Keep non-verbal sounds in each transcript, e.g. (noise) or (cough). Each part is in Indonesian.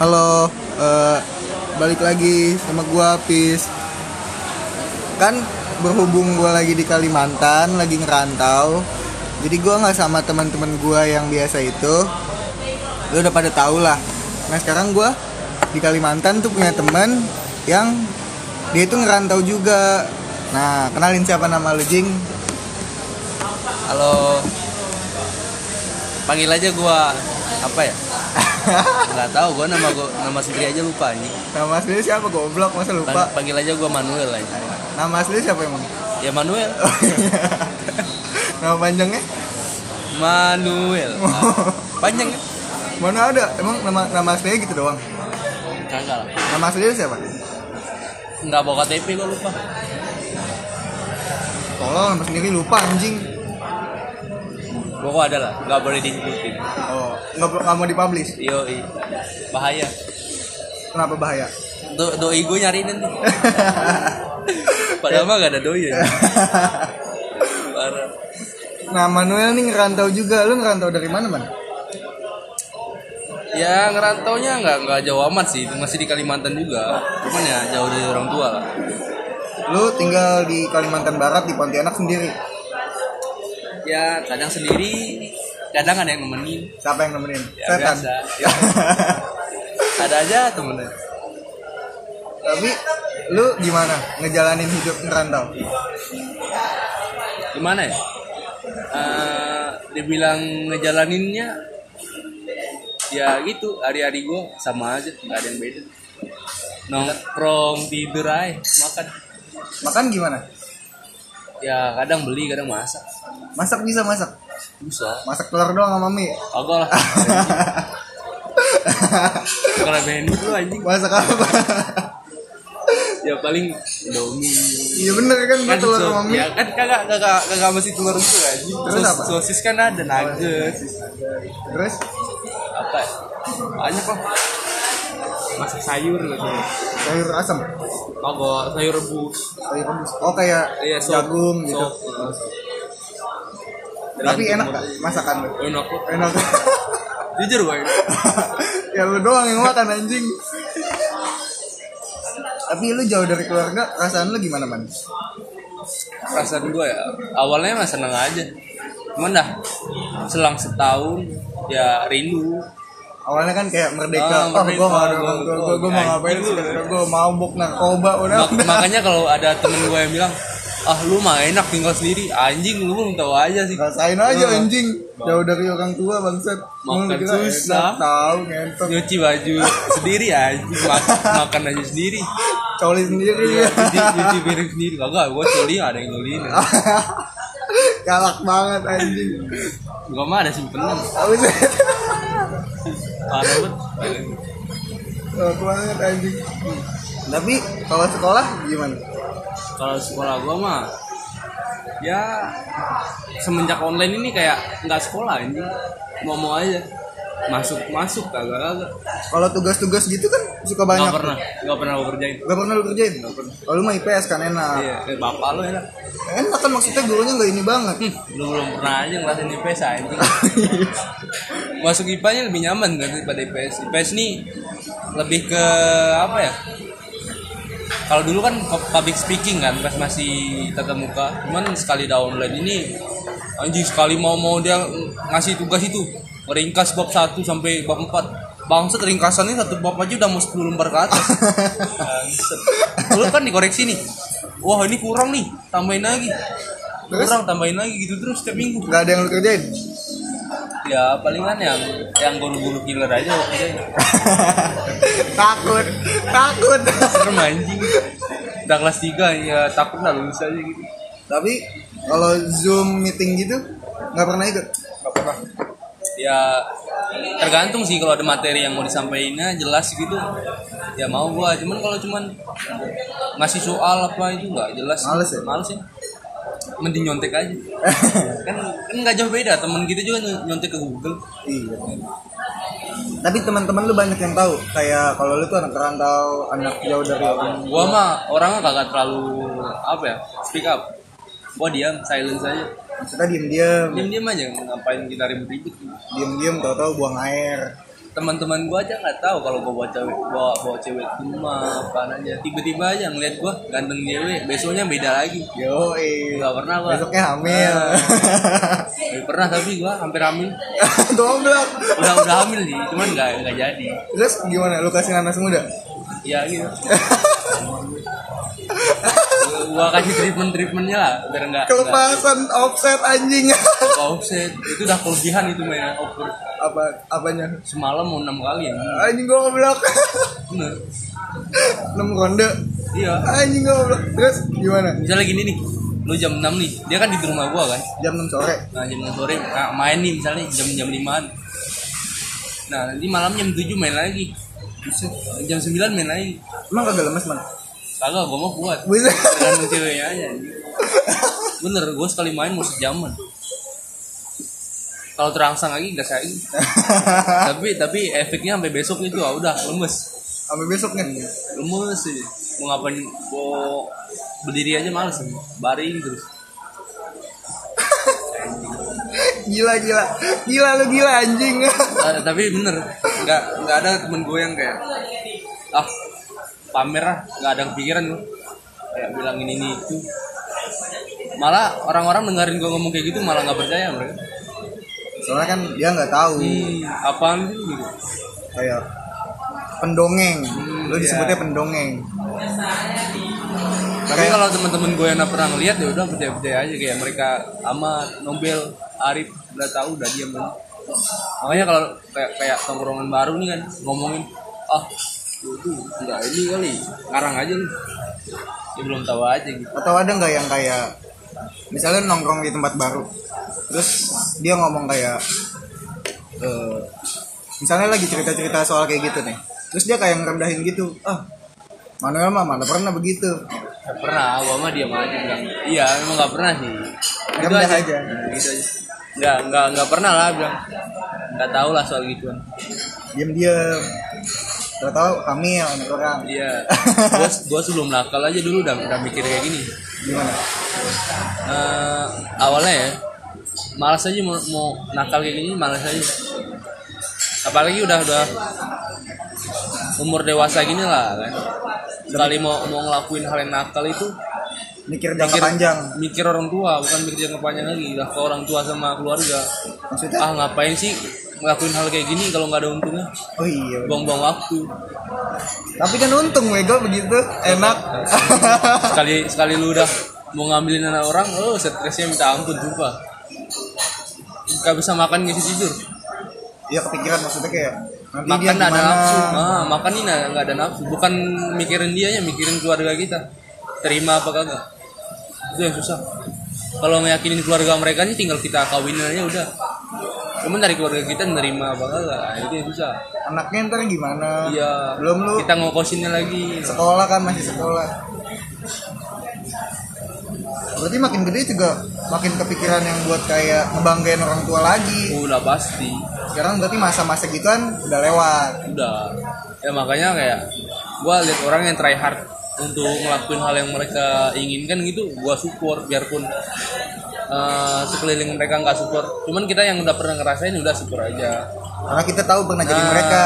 Halo, eh, balik lagi sama gua Pis. Kan berhubung gua lagi di Kalimantan, lagi ngerantau. Jadi gua nggak sama teman-teman gua yang biasa itu. Lu udah pada tau lah. Nah sekarang gua di Kalimantan tuh punya temen yang dia itu ngerantau juga. Nah kenalin siapa nama lu Jing? Halo. Panggil aja gua apa ya? Nggak tahu gua nama gua nama sendiri aja lupa ini. Nama asli siapa goblok masa lupa? Panggil aja gua Manuel aja. Nama asli siapa emang? Ya Manuel. Nama panjangnya? Manuel. Nah, panjang kan? Mana ada? Emang nama nama aslinya gitu doang? Kagak lah. Nama aslinya siapa? Nggak bawa KTP gua lupa. Tolong nama sendiri lupa anjing. Kok ada lah, nggak boleh disebutin. Oh, nggak mau dipublish. Yo, bahaya. Kenapa bahaya? Do doi gue nyariin nih. (laughs) Padahal mah gak ada doi ya. (laughs) Parah. Nah, Manuel nih ngerantau juga. Lu ngerantau dari mana, Man? Ya ngerantaunya nggak nggak jauh amat sih, masih di Kalimantan juga. Cuman ya jauh dari orang tua lah. Lu tinggal di Kalimantan Barat di Pontianak sendiri. Ya kadang sendiri, kadang ada yang nemenin. Siapa yang nemenin? Ya, Setan. biasa. Ya. (laughs) ada aja temennya. Tapi lu gimana ngejalanin hidup ngerantau? Gimana ya? Eh, dibilang ngejalaninnya ya gitu hari-hari gue sama aja nggak ada yang beda nongkrong tidur aja makan Makan gimana? Ya kadang beli kadang masak Masak bisa masak. bisa Masak telur doang sama mie. agak lah (laughs) kalau menu lu anjing Masak apa? ya paling indomie Iya bener kan gua telur so- sama mie. ya kan kagak kagak kagak masih telur itu anjing Terus Sos- apa? sosis kan ada nugget Terus apa ya? banyak kok masak sayur gitu sayur asam, agak sayur rebus sayur rebus. Oh kayak Iya, sop. jagung gitu. Sop. Tapi enak gak masakan lu? enak kok Enak. (laughs) jujur gue (laughs) ya lu doang yang makan anjing. Tapi lu jauh dari keluarga, perasaan lu gimana man? perasaan gue ya awalnya mah seneng aja cuman dah selang setahun ya rindu Awalnya kan kayak merdeka, Ah, oh merdeka, gue gua- gue gue mau ngapain sebenarnya gue mabuk narkoba udah. Mak- makanya kalau ada temen gue yang bilang ah lu mah enak tinggal sendiri anjing lu belum tahu aja sih Rasain aja Ah. anjing, jauh dari orang tua bangsat. Lu Makan susah. Tahu ngentot, nyuci baju sendiri anjing mak- makan aja sendiri coli sendiri ya. nyuci, nyuci piring sendiri kagak gue coli ada yang nyoliin (laughs) Galak banget anjing. gue mah ada simpenan. Parah banget anjing. Tapi kalau sekolah gimana? kalau sekolah gua mah ya semenjak online ini kayak nggak sekolah anjing mau mau aja masuk masuk kagak kagak Kalau tugas-tugas gitu kan suka banyak. nggak pernah nggak pernah gua kerjain Gak pernah lu kerjain? Kalau lu mah IPS kan enak. iya eh, bapak lo enak Enak kan maksudnya gurunya gak ini banget. hmm, lu belum pernah aja ngeliatin IPS anjing (laughs) masuk IPA nya lebih nyaman daripada IPS IPS nih lebih ke apa ya? Kalau dulu kan public speaking kan pas masih tatap muka. Cuman sekali online ini anjing sekali mau mau dia ngasih tugas itu. Ringkas bab 1 sampai bab 4 bangsat ringkasannya satu bab aja udah mau 10 lembar ke atas. (laughs) Dulu kan dikoreksi nih. Wah ini kurang nih tambahin lagi. Kurang tambahin lagi gitu terus setiap minggu. Gak ada yang lu kerjain? Ya palingan yang yang guru-guru killer aja waktu itu (laughs) takut, takut. anjing udah kelas 3 ya takut lah lulus aja gitu Tapi kalau Zoom meeting gitu nggak pernah ikut? Gak pernah. Ya tergantung sih kalau ada materi yang mau disampaikannya jelas gitu. Ya mau gua, cuman kalau cuman ngasih soal apa itu nggak jelas. Males ya? Males ya. Mending nyontek aja. (laughs) kan kan nggak jauh beda, temen kita juga ny- nyontek ke Google. iya. Tapi teman-teman lu banyak yang tahu kayak kalau lu tuh anak rantau, anak jauh dari orang. Gua mah orangnya kagak terlalu apa ya, speak up. Gua diam, silence aja. Maksudnya diem-diem, Diam-diam aja ngapain kita ribut-ribut. diem-diem tahu-tahu buang air. Teman-teman gua aja nggak tahu kalau gua bawa cewek bawa bawa cewek ke rumah apa aja tiba-tiba aja ngeliat gua ganteng cewek besoknya beda lagi. Yo, nggak pernah gua. Besoknya hamil. (laughs) Nggak pernah tapi gua hampir hamil. (laughs) Goblok. udah udah hamil sih cuman nggak nggak jadi. Terus gimana? Lu kasih nanas muda? ya gitu. (laughs) Gua kasih treatment treatmentnya lah biar nggak nggak Kelepasan offset anjing. nggak offset. Itu udah kelebihan itu main over Apa apanya? semalam mau enam kali ya Anjing goblok. bener 6 ronde. iya Anjing goblok. Terus gimana? misalnya gini nih lu jam 6 nih dia kan di rumah gua kan Jam 6 sore. nah jam 6 sore nah, main nih misalnya jam jam 5 nah nanti malam jam 7 main lagi Buset, jam 9 main lagi Emang kagak lemes, Man? kagak gua mau kuat Bisa. tergantung ceweknya aja bener gua sekali main mau sejaman kalau terangsang lagi gak saya (laughs) tapi tapi efeknya sampai besok itu ah, udah lemes. Sampai besok nih. lemes sih. Mau ngapain mau berdiri aja males. Baring terus. (laughs) Gila gila. Gila lu gila anjing. (laughs) Ah, tapi bener. Nggak nggak ada temen gue yang kayak ah pamer lah. Nggak ada kepikiran gue kayak bilang ini ini itu. Malah orang-orang dengerin gue ngomong kayak gitu malah nggak percaya mereka Soalnya kan dia nggak tahu. Hmm, apaan gitu kayak pendongeng. Hmm, Lu iya. disebutnya pendongeng. tapi kalau teman-teman gue yang pernah ngeliat ya udah percaya percaya aja. Kayak mereka Ahmad Nobel Arif udah tahu udah diam kan. Makanya kalau kayak kayak tongkrongan baru nih kan ngomongin ah lu tuh nggak ini kali ngarang aja nih. Ya belum tahu aja gitu. Atau ada nggak yang kayak misalnya nongkrong di tempat baru, terus dia ngomong kayak eh misalnya lagi cerita-cerita soal kayak gitu nih, terus dia kayak ngerendahin gitu, ah Manuel mah mana pernah begitu, Gak pernah, gua mah diam aja bilang. Iya, emang gak pernah sih. Gitu Rendah aja. Nah, gitu aja. Nggak, nggak, nggak pernah lah bilang. Nggak tahu lah soal gituan. diam-diam. Gak tahu hamil anak orang. Iya. gua, gua sebelum nakal aja dulu udah, udah mikir kayak gini. Gimana? Eh, awalnya ya, malas aja mau, mau nakal kayak gini, malas aja. Apalagi udah udah umur dewasa gini lah kan. Sekali mau mau ngelakuin hal yang nakal itu Mikir jangka mikir, panjang. mikir orang tua bukan mikir jangka panjang lagi udah ke orang tua sama keluarga Maksudnya? ah ngapain sih ngelakuin hal kayak gini kalau nggak ada untungnya. Oh iya. buang-buang waktu. Tapi kan untung wego begitu, enak. (laughs) sekali (laughs) sekali lu udah mau ngambilin anak orang oh stresnya minta ampun sumpah. Nggak bisa makan nggak tidur. Ya kepikiran maksudnya kayak nanti dia makan ada nafsu. Ah, makan ini nggak ada nafsu. Bukan mikirin dia ya mikirin keluarga kita. Terima apa kagak. Itu yang susah. Kalau ngeyakinin keluarga mereka nih tinggal kita kawinin aja udah cuman dari keluarga kita nerima apa kagak nah, itu yang susah Anaknya ntar gimana? iya Belum lu kita ngokosinnya lagi sekolah kan masih sekolah. Berarti makin gede juga makin kepikiran yang buat kayak ngebanggain orang tua lagi. udah pasti Sekarang berarti masa-masa gituan udah lewat. udah ya makanya kayak gua lihat orang yang try hard untuk ngelakuin hal yang mereka inginkan gitu gua support biarpun eh, sekeliling mereka nggak support cuman kita yang udah pernah ngerasain udah support aja Karena kita tahu pernah jadi Nah, mereka.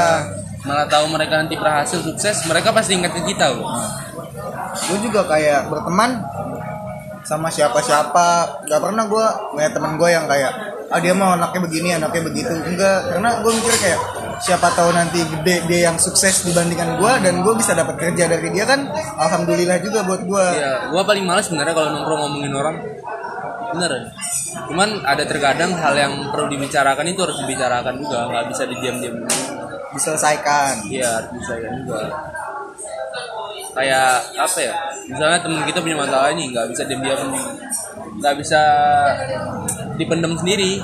malah tahu mereka nanti berhasil sukses mereka pasti ingat ke kita loh Gue juga kayak berteman sama siapa-siapa. Gak pernah gue ngeliat temen gue yang kayak ah dia mau anaknya begini, anaknya begitu. Enggak, karena gue mikir kayak siapa tahu nanti gede dia yang sukses dibandingkan gue dan gue bisa dapat kerja dari dia kan alhamdulillah juga buat gue. ya gua paling males sebenarnya kalau nongkrong ngomongin orang bener cuman ada terkadang hal yang perlu dibicarakan itu harus dibicarakan juga nggak bisa didiam-diam Diselesaikan. Iya, harus ya juga. Kayak apa ya? Misalnya temen kita punya masalah ini, nggak bisa diam-diam, nggak bisa dipendam sendiri.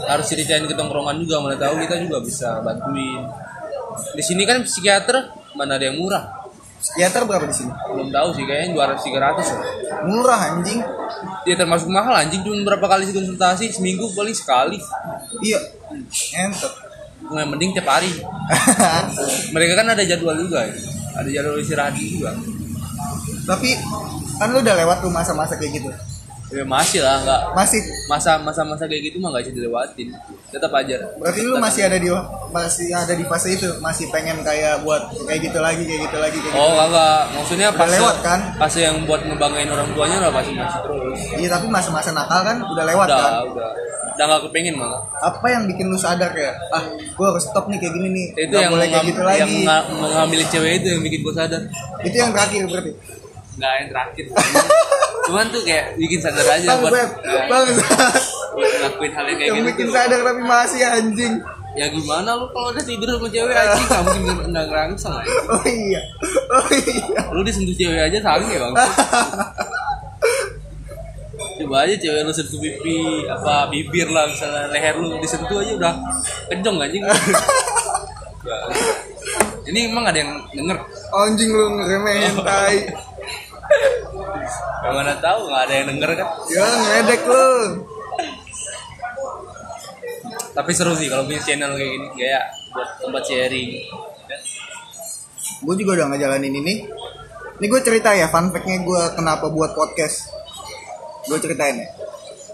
Harus ceritain ke tongkrongan juga, mana tahu kita juga bisa bantuin. Di sini kan psikiater mana ada yang murah? Psikiater berapa di sini? Belum tahu sih, kayaknya 200 300 ya. Murah anjing. Ya termasuk mahal anjing, cuma berapa kali sih konsultasi? Seminggu paling sekali. Iya. Entot. Yang mending tiap hari. (laughs) Mereka kan ada jadwal juga ya. Ada jadwal istirahat juga. Tapi kan lu udah lewat tuh masa-masa kayak gitu. Ya masih lah nggak. Masih. Masa masa masa kayak gitu mah nggak bisa dilewatin. Tetap aja. Berarti lu masih ada di masih ada di fase itu? Masih pengen kayak buat kayak gitu lagi kayak gitu lagi kayak oh gitu. kagak maksudnya Udah pas lewat, kan? pas yang buat ngebanggain orang tuanya lah pasti masih terus. Iya tapi masa-masa nakal kan udah lewat udah kan? udah. Udah nggak kepengen malah. Apa yang bikin lu sadar kayak ah gue harus stop nih kayak gini nih itu Nggak yang boleh kayak gitu yang lagi menga- mengambil cewek itu yang bikin gue sadar. Itu yang terakhir berarti nggak yang terakhir. (laughs) Cuman tuh kayak bikin sadar aja bang buat Beb, bang buat ngelakuin hal yang kayak yang gitu bikin sadar tapi masih anjing. Ya gimana lu kalau udah tidur sama cewek aja nggak mungkin nggak ngerangsang aja (laughs) oh iya. Oh iya. Lu disentuh cewek aja sange bang? (laughs) Coba aja cewek lu sentuh pipi apa bibir lah misalnya leher lu disentuh aja udah kenceng anjing. Ini emang ada yang denger? Anjing lu ngeremehin tai yang mana tahu nggak ada yang denger kan? Ya ngedek lu. Tapi seru sih kalau punya channel kayak gini kayak buat tempat sharing. Gue juga udah ngejalanin ini. Ini gue cerita ya fun fact-nya gue kenapa buat podcast. Gue ceritain ya.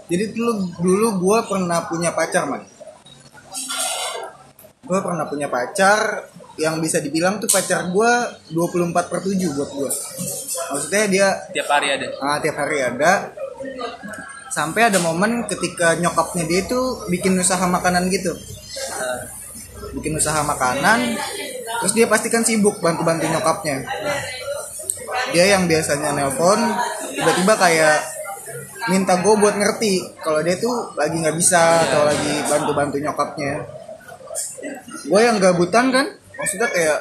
Jadi dulu dulu gue pernah punya pacar man. Gue pernah punya pacar yang bisa dibilang tuh pacar gue 24 per 7 buat gue maksudnya dia tiap hari ada? Ah, tiap hari ada. Sampai ada momen ketika nyokapnya dia tuh bikin usaha makanan gitu. Nah, bikin usaha makanan terus dia pastikan sibuk bantu-bantu nyokapnya. Dia yang biasanya nelpon tiba-tiba kayak minta gue buat ngerti kalau dia tuh lagi nggak bisa atau lagi bantu-bantu nyokapnya. Gue yang gabutan kan maksudnya kayak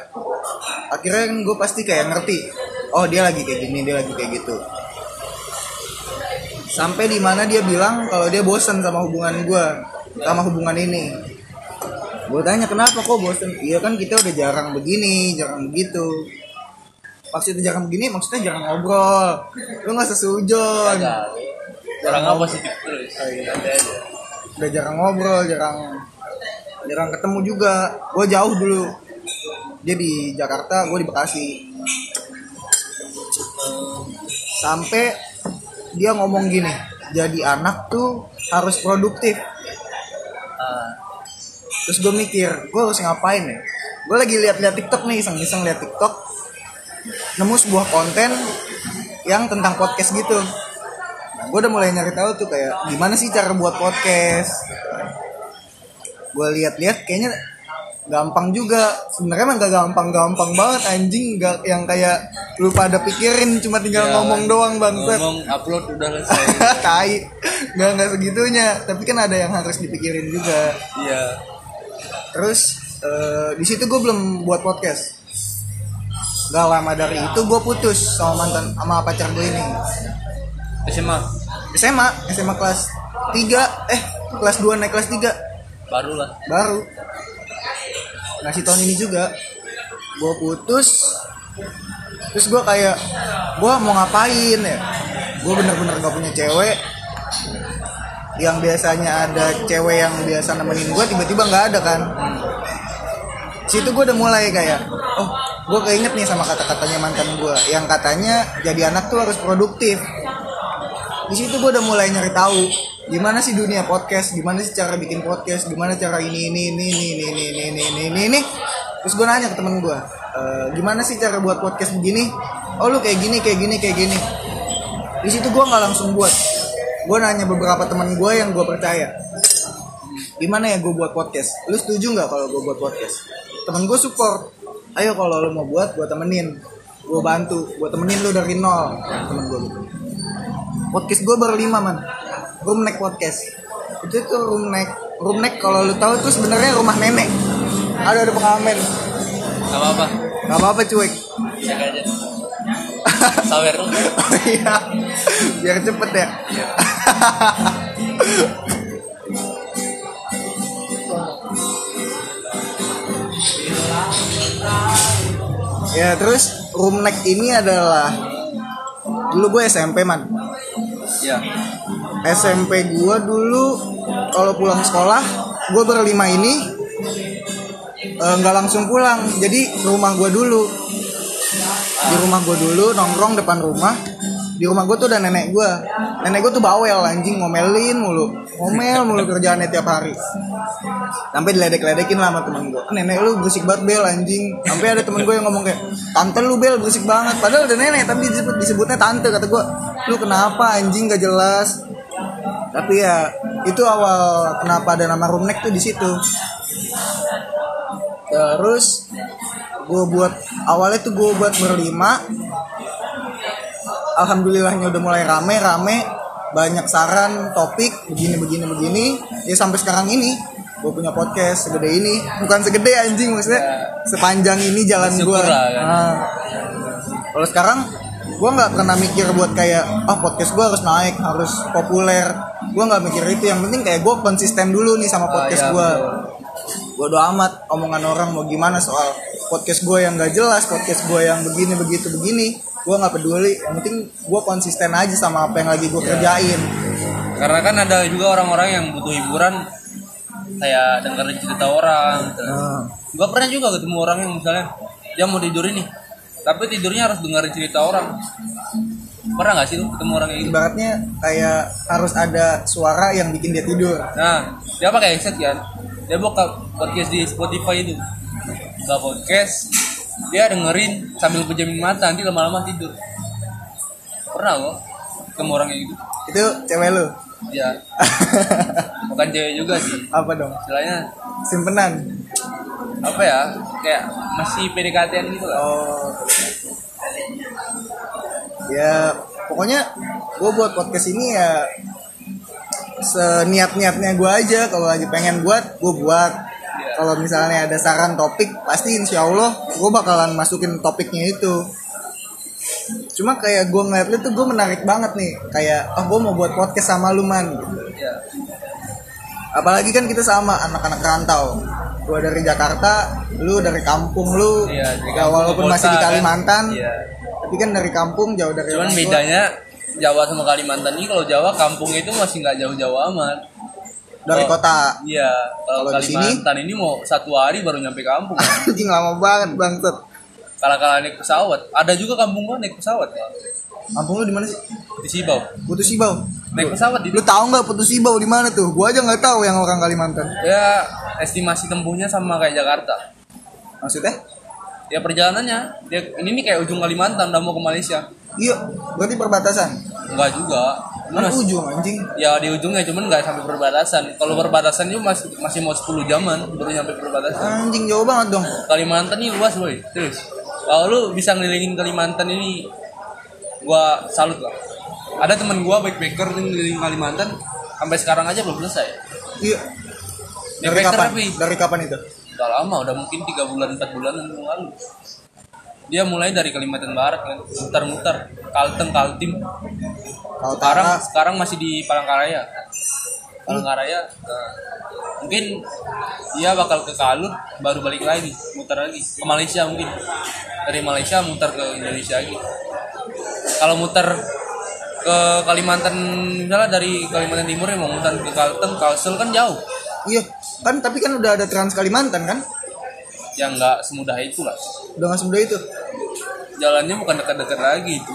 akhirnya kan gue pasti kayak ngerti oh dia lagi kayak gini dia lagi kayak gitu. Sampai di mana dia bilang kalau dia bosen sama hubungan gue sama hubungan ini. Gue tanya kenapa kok bosen? Iya kan kita udah jarang begini jarang begitu. Maksudnya jarang begini maksudnya jarang ngobrol. Lu nggak sesujon. Orang apa sih? Terus udah jarang ngobrol jarang jarang ketemu juga. Gue jauh dulu dia di Jakarta gue di Bekasi. Sampai dia ngomong gini jadi anak tuh harus produktif. Terus gue mikir gue harus ngapain ya? Gue lagi lihat-lihat TikTok nih iseng-iseng lihat TikTok nemu sebuah konten yang tentang podcast gitu. Gue udah mulai nyari tahu tuh kayak gimana sih cara buat podcast? Gue lihat-lihat kayaknya gampang juga. Sebenarnya emang gak gampang-gampang banget anjing. Gak yang kayak lu pada pikirin cuma tinggal Ya, ngomong doang bang. ngomong upload udah selesai. (laughs) Tai. Nggak nggak segitunya. Tapi kan ada yang harus dipikirin juga. Iya. Terus eh, di situ gue belum buat podcast. Gak lama dari itu gue putus sama mantan sama pacar gue ini. SMA SMA SMA kelas 3 eh kelas 2 naik kelas 3 baru lah. Baru ngasih tahun ini juga. Gue putus. Terus gue kayak gue mau ngapain ya? Gue bener-bener gak punya cewek. Yang biasanya ada cewek yang biasa nemenin gue tiba-tiba nggak ada kan. Situ gue udah mulai kayak oh gue keinget nih sama kata-katanya mantan gue yang katanya jadi anak tuh harus produktif. Di situ gue udah mulai nyari tahu gimana sih dunia podcast gimana sih cara bikin podcast gimana cara ini ini ini ini ini ini ini ini ini ini, ini. terus gue nanya ke temen gue "E, gimana sih cara buat podcast begini oh lu kayak gini kayak gini kayak gini di situ gue nggak langsung buat gue nanya beberapa teman gue yang gue percaya gimana ya gue buat podcast lu setuju nggak kalau gue buat podcast temen gue support ayo kalau lu mau buat gue temenin gue bantu gue temenin lu dari nol temen gue gitu podcast gue berlima man room neck podcast. Itu tuh room neck room neck kalau lu tahu tuh sebenarnya rumah nenek. Ada ada pengamen. Nggak apa apa nggak apa apa cuek. Cek aja. Sawer. (laughs) Oh iya. Biar cepet ya? Ya terus room neck ini adalah dulu gue SMP man. Ya SMP gue dulu kalau pulang sekolah gue berlima ini eh, nggak langsung pulang. Jadi rumah gue dulu. Di rumah gue dulu nongkrong depan rumah di rumah gue tuh ada nenek gue nenek gue tuh bawel anjing ngomelin mulu. Ngomel mulu kerjaannya tiap hari. Sampai diledek-ledekin lah sama temen gue nenek lu berisik banget bel anjing. Sampai ada temen gue yang ngomong kayak tante lu bel berisik banget. Padahal ada nenek tapi disebut disebutnya tante kata gue lu kenapa anjing? Gak jelas tapi ya itu awal kenapa ada nama Rumnek tuh di situ. Terus gue buat awalnya tuh gue buat berlima. Alhamdulillahnya udah mulai rame rame. Banyak saran topik begini begini begini. Ya sampai sekarang ini gue punya podcast segede ini. Bukan segede anjing maksudnya. Sepanjang ini jalan gue kan. kalau sekarang gue nggak pernah mikir buat kayak ah podcast gue harus naik harus populer. Gue nggak mikir itu yang penting kayak gue konsisten dulu nih sama podcast iya, gue betul. bodo amat omongan orang mau gimana soal podcast gue yang gak jelas podcast gue yang begini begitu begini. Gue nggak peduli yang penting gue konsisten aja sama apa yang lagi gue kerjain. Karena kan ada juga orang-orang yang butuh hiburan kayak dengerin cerita orang gitu. nah, Gua pernah juga ketemu orang yang misalnya dia mau tidur ini tapi tidurnya harus dengerin cerita orang. Pernah nggak sih lu ketemu orang kayak gitu? Ibaratnya kayak harus ada suara yang bikin dia tidur. Nah dia pakai headset kan? Dia buka podcast di Spotify itu. Buka podcast dia dengerin sambil pejamin mata nanti lama-lama tidur. Pernah kok ketemu orang kayak gitu? Itu cewek lu? Ya (laughs) bukan cewek juga sih. Apa dong? Istilahnya simpenan apa ya? Kayak masih PDKT gitu lah oh. Ya pokoknya gue buat podcast ini ya seniat niatnya gue aja. Kalau lagi pengen buat gue buat. Kalau misalnya ada saran topik pasti insya Allah gue bakalan masukin topiknya itu. Cuma kayak gue ngeliat lu tuh gue menarik banget nih. Kayak oh gue mau buat podcast sama lu man. Gitu. ya apalagi kan kita sama anak-anak rantau gue dari Jakarta lu dari kampung lu Iya, dari ya kampung walaupun ke masih di kan. Kalimantan Iya. tapi kan dari kampung jauh dari cuman bedanya Jawa sama Kalimantan ini kalau Jawa kampungnya itu masih nggak jauh-jauh amat dari Oh. kota iya kalau sini? Kalimantan ini mau satu hari baru nyampe kampung (laughs) anjing lama banget bangset kalah-kalah naik pesawat ada juga kampung gua naik pesawat Pak. Kampung lu di mana sih? Di Sibau Putus Sibau naik pesawat di lu tahu nggak Putus Sibau di mana tuh? Gua aja nggak tahu yang orang Kalimantan. Ya estimasi tempuhnya sama kayak Jakarta. Maksudnya? Ya perjalanannya. Dia ini nih kayak ujung Kalimantan udah mau ke Malaysia. Iya berarti perbatasan? Enggak juga. Masih- ujung anjing? Ya di ujungnya cuman nggak sampai perbatasan. Kalau perbatasan itu masih masih mau 10 jaman baru nyampe perbatasan. Anjing jauh banget dong. Kalimantan ini luas boy terus kalau lu bisa ngelilingin Kalimantan ini gua salut lah ada teman gua backpacker ngelilingin Kalimantan sampai sekarang aja belum selesai. Iya. Dari Backpacker kapan? tapi dari kapan itu? Udah lama udah mungkin tiga bulan empat bulan yang lalu. Dia mulai dari Kalimantan Barat kan. Muter-muter. Kalteng Kaltim. Kalau sekarang sekarang masih di Palangkaraya Palangkaraya nah, mungkin dia bakal ke Kalut baru balik lagi muter lagi ke Malaysia mungkin. Dari Malaysia muter ke Indonesia lagi. Kalau muter ke Kalimantan misalnya dari Kalimantan Timur ya mau muter ke Kalteng Kalsel kan jauh. Iya kan tapi kan udah ada Trans Kalimantan kan? Yang nggak semudah itu lah. Udah nggak semudah itu? Jalannya bukan dekat-dekat lagi itu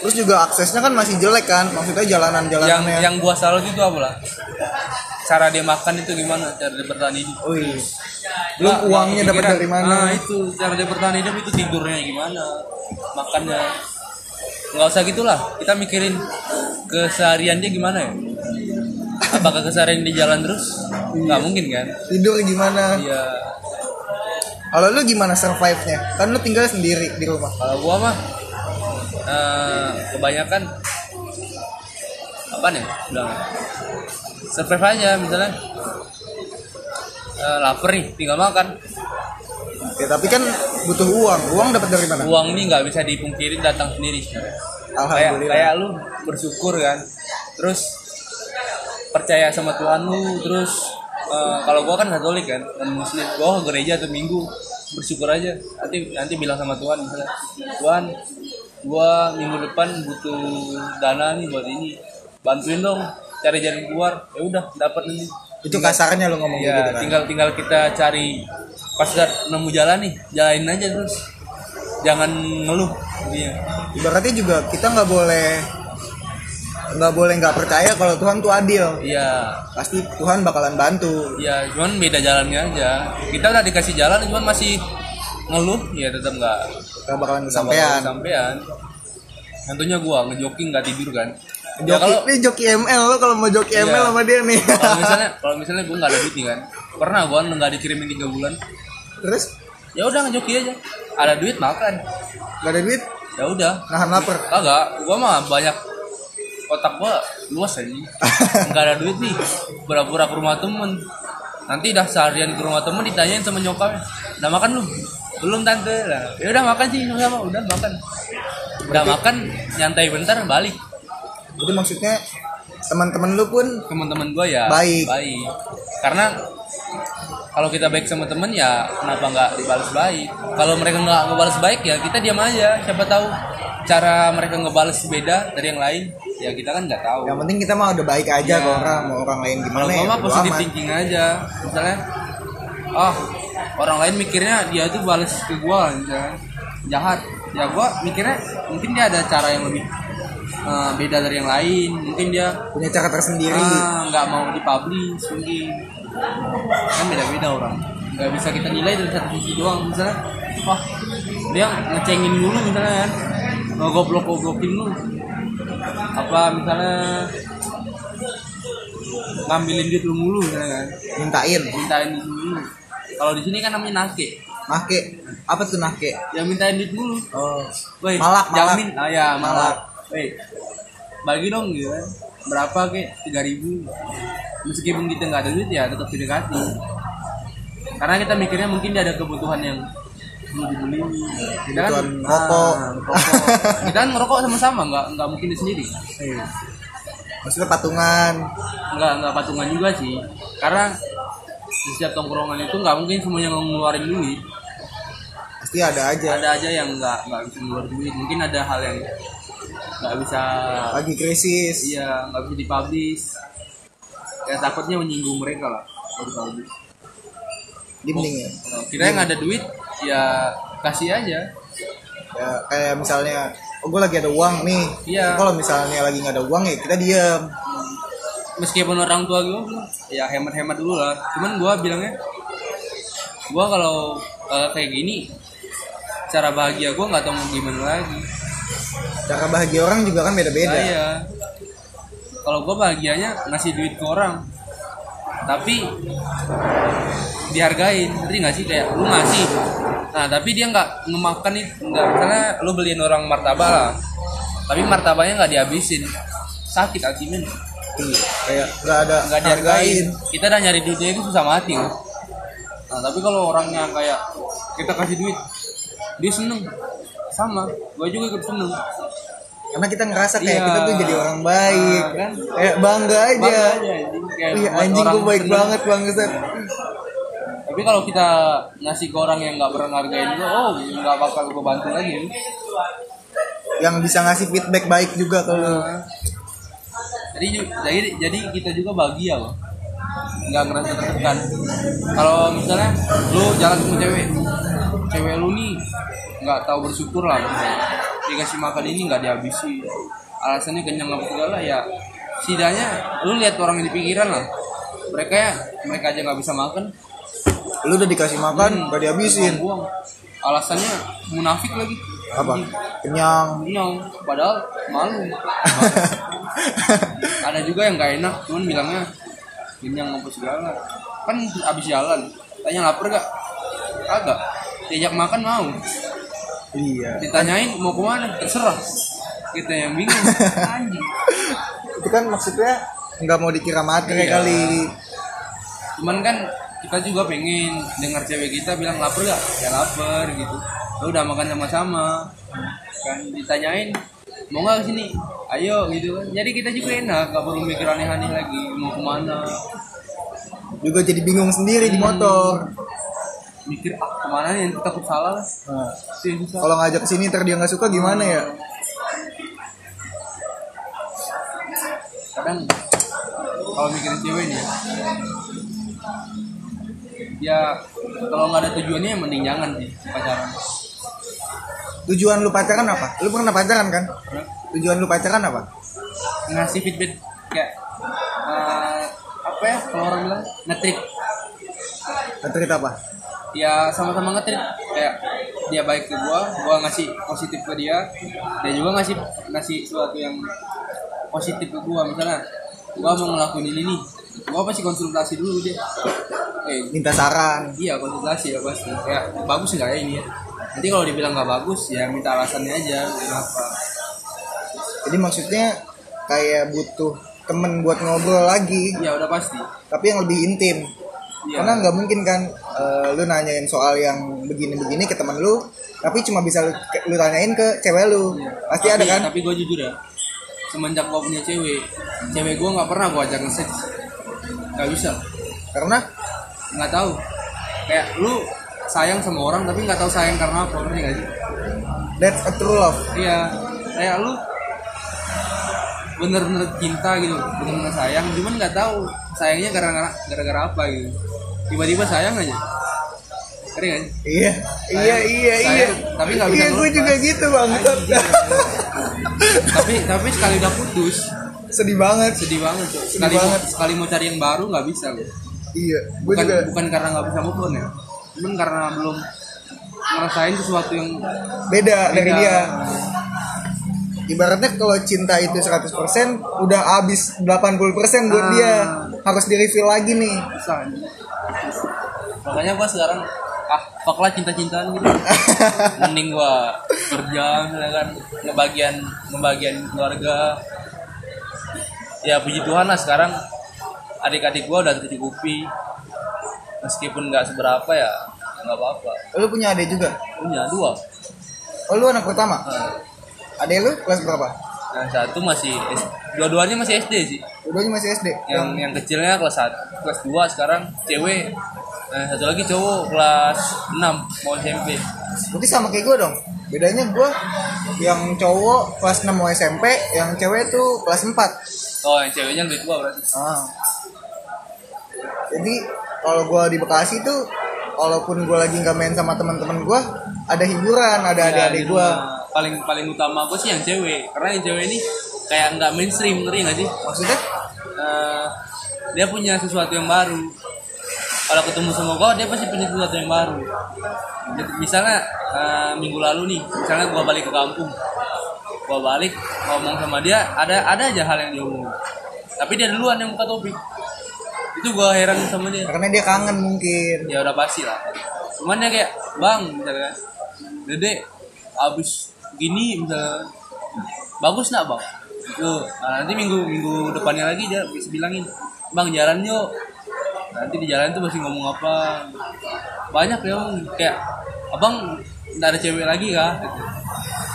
terus juga aksesnya kan masih jelek kan? Maksudnya yang jalanan-jalanannya. Yang gua salut itu apa lah cara dia makan itu gimana? Cara dia bertahan hidup? Oh iya. Lu Nggak, uangnya dapat dari mana? Nah itu. Cara dia bertahan hidup itu tidurnya gimana, makannya. Nggak usah gitulah, kita mikirin keseharian dia gimana ya. Apakah keseharian di jalan terus? Nggak mungkin kan? tidur gimana? Iya. kalau lu gimana survive nya kan lu tinggal sendiri di rumah. Kalau gua mah eh, kebanyakan apa nih? Udah survive aja misalnya. Eh, lapar nih, tinggal makan. ya tapi kan butuh uang uang dapat dari mana Uang ini nggak bisa dipungkiri datang sendiri sebenarnya. kayak kayak lu bersyukur kan terus percaya sama Tuhan lu terus eh, kalau gua kan katolik kan dan muslim gua ke gereja atau minggu bersyukur aja nanti nanti bilang sama Tuhan misalnya Tuhan gua minggu depan butuh dana nih buat ini. Bantuin dong cari jalan keluar. Ya udah dapat nanti. Itu kasarnya lu ngomong kayak gitu ya kan? tinggal tinggal kita cari. Pas udah nemu jalan nih jalanin aja terus. Jangan ngeluh. Iya. Ibaratnya juga kita nggak boleh nggak boleh nggak percaya kalau Tuhan tuh adil. Iya. Pasti Tuhan bakalan bantu. Ya cuman beda jalannya aja. Kita udah dikasih jalan cuman masih ngeluh. Ya tetap nggak nggak bakalan kesampaian bakal kesampean contohnya gua ngejoking nggak tidur kan. Joki ya kalau ini joki ML lo kalau mau joki Iya. ML sama dia nih. Kalau (laughs) misalnya kalau misalnya gua nggak ada duit nih kan. Pernah gua nggak dikirimin tiga bulan. Terus? Ya udah ngejoki aja. Ada duit makan. Nggak ada duit? Ya udah. Nahan lapar? Kagak. Gua mah banyak otak gua luas aja. (laughs) Nggak ada duit nih. Pura-pura ke rumah temen. Nanti dah seharian ke rumah temen ditanyain sama nyokapnya. Udah makan lu belum tante. Lah ya udah makan sih sama udah makan. Udah makan nyantai bentar balik. Jadi maksudnya teman-teman lu pun teman-teman gua ya Baik. baik. Karena kalau kita baik sama temen ya kenapa nggak dibalas baik? Kalau mereka nggak ngebalas baik ya kita diam aja. Siapa tahu cara mereka ngebalas beda dari yang lain ya kita kan nggak tahu. Yang penting kita mah udah baik aja Iya. ke orang mau orang lain kalau gimana gua ya mah positif thinking aja. Misalnya oh orang lain mikirnya dia tuh balas ke gua misalnya jahat. Ya gua mikirnya mungkin dia ada cara yang lebih eh, beda dari yang lain. Mungkin dia punya cara tersendiri. Ah, nggak mau dipublish mungkin. Kan beda-beda orang. Nggak bisa kita nilai dari satu sisi doang misalnya. Wah dia ngecengin dulu misalnya kan ngegoblok goblokin lu apa misalnya ngambilin duit lu mulu misalnya kan. Mintain. Mintain duit mulu kalau di sini kan namanya nake. Nake? Apa tuh nake? Ya mintain duit mulu. Oh. Woi, Malak, malak. jamin. Ah ya Malak. malak. Woi, bagi dong gitu kan. Berapa kek? Tiga ribu. Meskipun kita nggak ada duit ya tetap didekati. Karena kita mikirnya mungkin dia ada kebutuhan yang perlu dibeli. Kita kan rokok. ah, rokok. (laughs) kita kan ngerokok sama-sama nggak nggak mungkin dia sendiri. Iya. maksudnya patungan. Nggak nggak patungan juga sih. Karena di setiap tongkrongan itu nggak mungkin semuanya ngeluarin duit. Pasti ada aja. Ada aja yang nggak nggak bisa ngeluarin duit. Mungkin ada hal yang nggak bisa lagi krisis. Iya nggak bisa dipublish. Ya takutnya menyinggung mereka lah kalau dipublish. Mending ya Kalau kira yang ada duit ya kasih aja. Ya kayak misalnya oh gue lagi ada uang nih. Iya. kalau misalnya lagi nggak ada uang ya kita diem meskipun orang tua gue bilang, ya hemat-hemat dulu lah. Cuman gue bilangnya gue kalau kalau kayak gini cara bahagia gue nggak tahu mau gimana lagi. Cara bahagia orang juga kan beda-beda. Iya. Kalau gue bahagianya ngasih duit ke orang, tapi dihargain, ngerti nggak sih? Kayak lu ngasih, nah tapi dia nggak ngemakan nih, nggak misalnya lu beliin orang martabak lah, tapi martabaknya nggak dihabisin, sakit hatinya, Iya, kayak nggak ada nggak dihargain. Kita udah nyari duitnya itu susah mati loh. Nah tapi kalau orangnya kayak kita kasih duit, dia seneng, sama, gue juga ikut seneng. karena kita ngerasa kayak Iya. kita tuh jadi orang baik Nah, kan? kayak bangga aja Bangga aja, anjing. Kayak Iya, anjing gue baik seneng. banget bangsat Tapi kalau kita ngasih ke orang yang nggak pernah ngargain itu, oh nggak bakal gue bantu lagi. yang bisa ngasih feedback baik juga ke lu Jadi jadi jadi kita juga bahagia loh. Nggak ngerasa tertekan. Kalau misalnya lu jalan sama cewek, cewek lu nih nggak tahu bersyukur lah. misalnya. Dikasih makan ini nggak dihabisi. Alasannya kenyang apa segala ya. Setidaknya lu lihat orang yang di pikiran lah. Mereka ya mereka aja nggak bisa makan, lu udah dikasih makan gak dihabisin buang. Alasannya munafik lagi. Apa kenyang Kenyang, padahal malu. (laughs) Ada juga yang gak enak, cuman bilangnya kenyang apa segala. Kan abis jalan, tanya lapar gak? Agak. Diajak makan mau. iya Ditanyain mau ke mana? Terserah. Kita yang bingung. (laughs) Anjing. itu kan maksudnya nggak mau dikira materi Iya. kali Cuman kan kita juga pengen dengar cewek kita bilang lapar gak? Ya lapar gitu. Ya udah makan sama-sama. Kan ditanyain mau nggak ke sini? Ayo gitu kan. Jadi kita juga enak, gak perlu mikir aneh-aneh lagi mau ke mana. juga jadi bingung sendiri di motor Mikir ah ke mana nih yang takut salah lah. Nah, kalau ngajak ke sini ntar dia nggak suka gimana ya kadang kalau mikirin cewek nih ya, kalau nggak ada tujuannya ya mending jangan sih pacaran. Tujuan lu pacaran apa? Lu pernah pacaran kan? Tujuan lu pacaran apa? Ngasih feedback kayak eh, apa ya kalau orang bilang ngetrik Ngetrit apa? Ya sama-sama ngetrit kayak dia baik ke gua gua ngasih positif ke dia. Dia juga ngasih ngasih sesuatu yang positif ke gua. Misalnya gua mau ngelakuin ini nih. Gua pasti konsultasi dulu dia eh minta saran. iya konsultasi ya pasti kayak bagus nggak ya ini? Ya nanti kalau dibilang nggak bagus ya minta alasannya aja kenapa jadi maksudnya kayak butuh temen buat ngobrol lagi. Iya udah pasti. Tapi yang lebih intim. Iya. Karena nggak mungkin kan eh, lu nanyain soal yang begini-begini ke temen lu tapi cuma bisa lu, lu tanyain ke cewek lu. Pasti tapi, ada kan? tapi gue jujur ya semenjak gue punya cewek cewek gue nggak pernah gue ajak nge nggak bisa. Karena nggak tahu. Kayak lu sayang sama orang tapi nggak tahu sayang karena apa ngerti nggak sih? That's a true love. Iya. Kayak lu bener-bener cinta gitu bener-bener sayang cuman nggak tahu sayangnya gara-gara gara-gara apa gitu. Tiba-tiba sayang aja. Ngerti nggak sih? Iya. Iya iya iya. Sayang, tapi nggak bisa iya gue juga gitu bang. Tapi tapi sekali udah putus sedih banget. sedih banget sekali banget. sekali mau cari yang baru nggak bisa loh iya gue bukan juga bukan karena nggak bisa move on ya? Cuman karena belum ngerasain sesuatu yang beda dari beda. dia. Ibaratnya kalau cinta itu 100% udah habis 80% buat Ah. dia. Harus di refill lagi nih. Bisa. Makanya gua sekarang ah fuck lah cinta-cintaan gitu. (laughs) Mending gua kerja misalnya kan? Ngebagian ngebagian keluarga. Ya puji Tuhan lah sekarang adik-adik gua udah tercukupi meskipun nggak seberapa ya nggak apa-apa. Lu punya adik juga? Punya dua. Oh lu anak pertama? Nah, adik lu kelas berapa? Yang satu masih dua-duanya masih SD sih. Keduanya masih SD yang yang kecilnya kelas 1 kelas 2 sekarang cewek nah satu lagi cowok kelas 6 mau SMP Berarti sama kayak gue dong. Bedanya gue yang cowok kelas 6 mau SMP yang cewek tuh kelas 4 oh yang ceweknya lebih tua berarti. Ah. Jadi kalau gue di Bekasi tuh walaupun gue lagi nggak main sama teman-teman gue ada hiburan ada Ya, adik-adik di gue paling paling utama gue sih yang cewek. Karena yang cewek ini kayak nggak mainstream ngerti nggak sih? Maksudnya? Eh, dia punya sesuatu yang baru. Kalau ketemu sama gue dia pasti punya sesuatu yang baru. Jadi, misalnya eh, minggu lalu nih misalnya gue balik ke kampung. Gue balik ngomong sama dia ada ada aja hal yang dia omongin tapi dia duluan yang buka topik itu gue heran sama dia. Karena dia kangen mungkin. Ya udah pasti lah. Cuman dia kayak bang misalnya dede abis gini misalnya bagus nak bang? Tuh, nah, nanti minggu minggu depannya lagi dia bisa bilangin bang jalan yuk. Nanti di jalan tuh masih ngomong apa? Banyak ya Bang. kayak abang nggak ada cewek lagi kah? Gitu.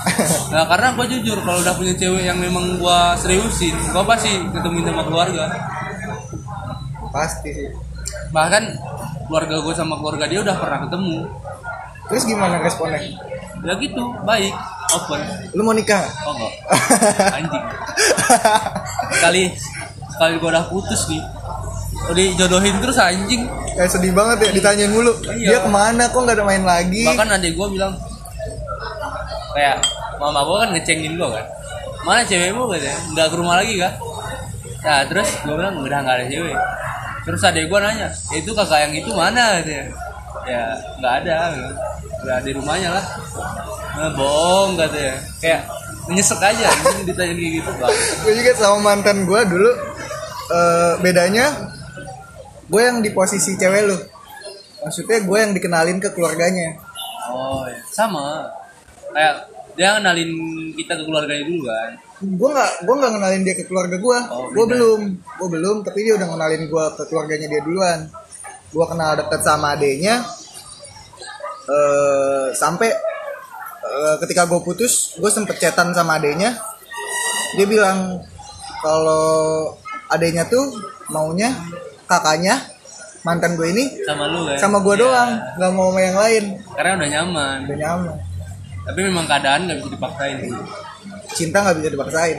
(laughs) nah karena gue jujur kalau udah punya cewek yang memang gue seriusin gue pasti ketemuin sama keluarga pasti sih. Bahkan keluarga gue sama keluarga dia udah pernah ketemu. Terus gimana responnya? Ya gitu baik open. Lu mau nikah oh enggak. (laughs) Anjing. Sekali sekali gue udah putus nih. Udah dijodohin terus anjing. Kayak sedih banget ya ditanyain mulu. Iya. dia ke mana kok nggak ada main lagi? Bahkan adik gue bilang kayak mama gue kan ngecengin gue kan. Mana cewekmu katanya. Nggak ke rumah lagi kah nah terus gue bilang udah nggak ada cewek terus adik gue nanya "Ya, itu kakak yang itu mana? Katanya. Ya nggak ada. Nggak di rumahnya lah. Nah, bohong katanya. Kayak menyesek aja ditanya kayak gitu bang. Gue juga sama mantan gue dulu eh, bedanya gue yang di posisi cewek lu. Maksudnya gue yang dikenalin ke keluarganya. Oh ya. sama. Kayak dia kenalin kita ke keluarganya dulu kan? Gue nggak gue nggak kenalin dia ke keluarga gue Oh, gue belum gue belum tapi dia udah kenalin gue ke keluarganya dia duluan. Gue kenal deket sama adenya eh sampai eh, ketika gue putus gue sempet chatan sama adenya dia bilang kalau adenya tuh maunya kakaknya mantan gue ini sama lu kan? sama gue Iya. doang nggak mau sama yang lain. Karena udah nyaman. Udah nyaman tapi memang keadaan nggak bisa dipaksain sih. cinta nggak bisa dipaksain.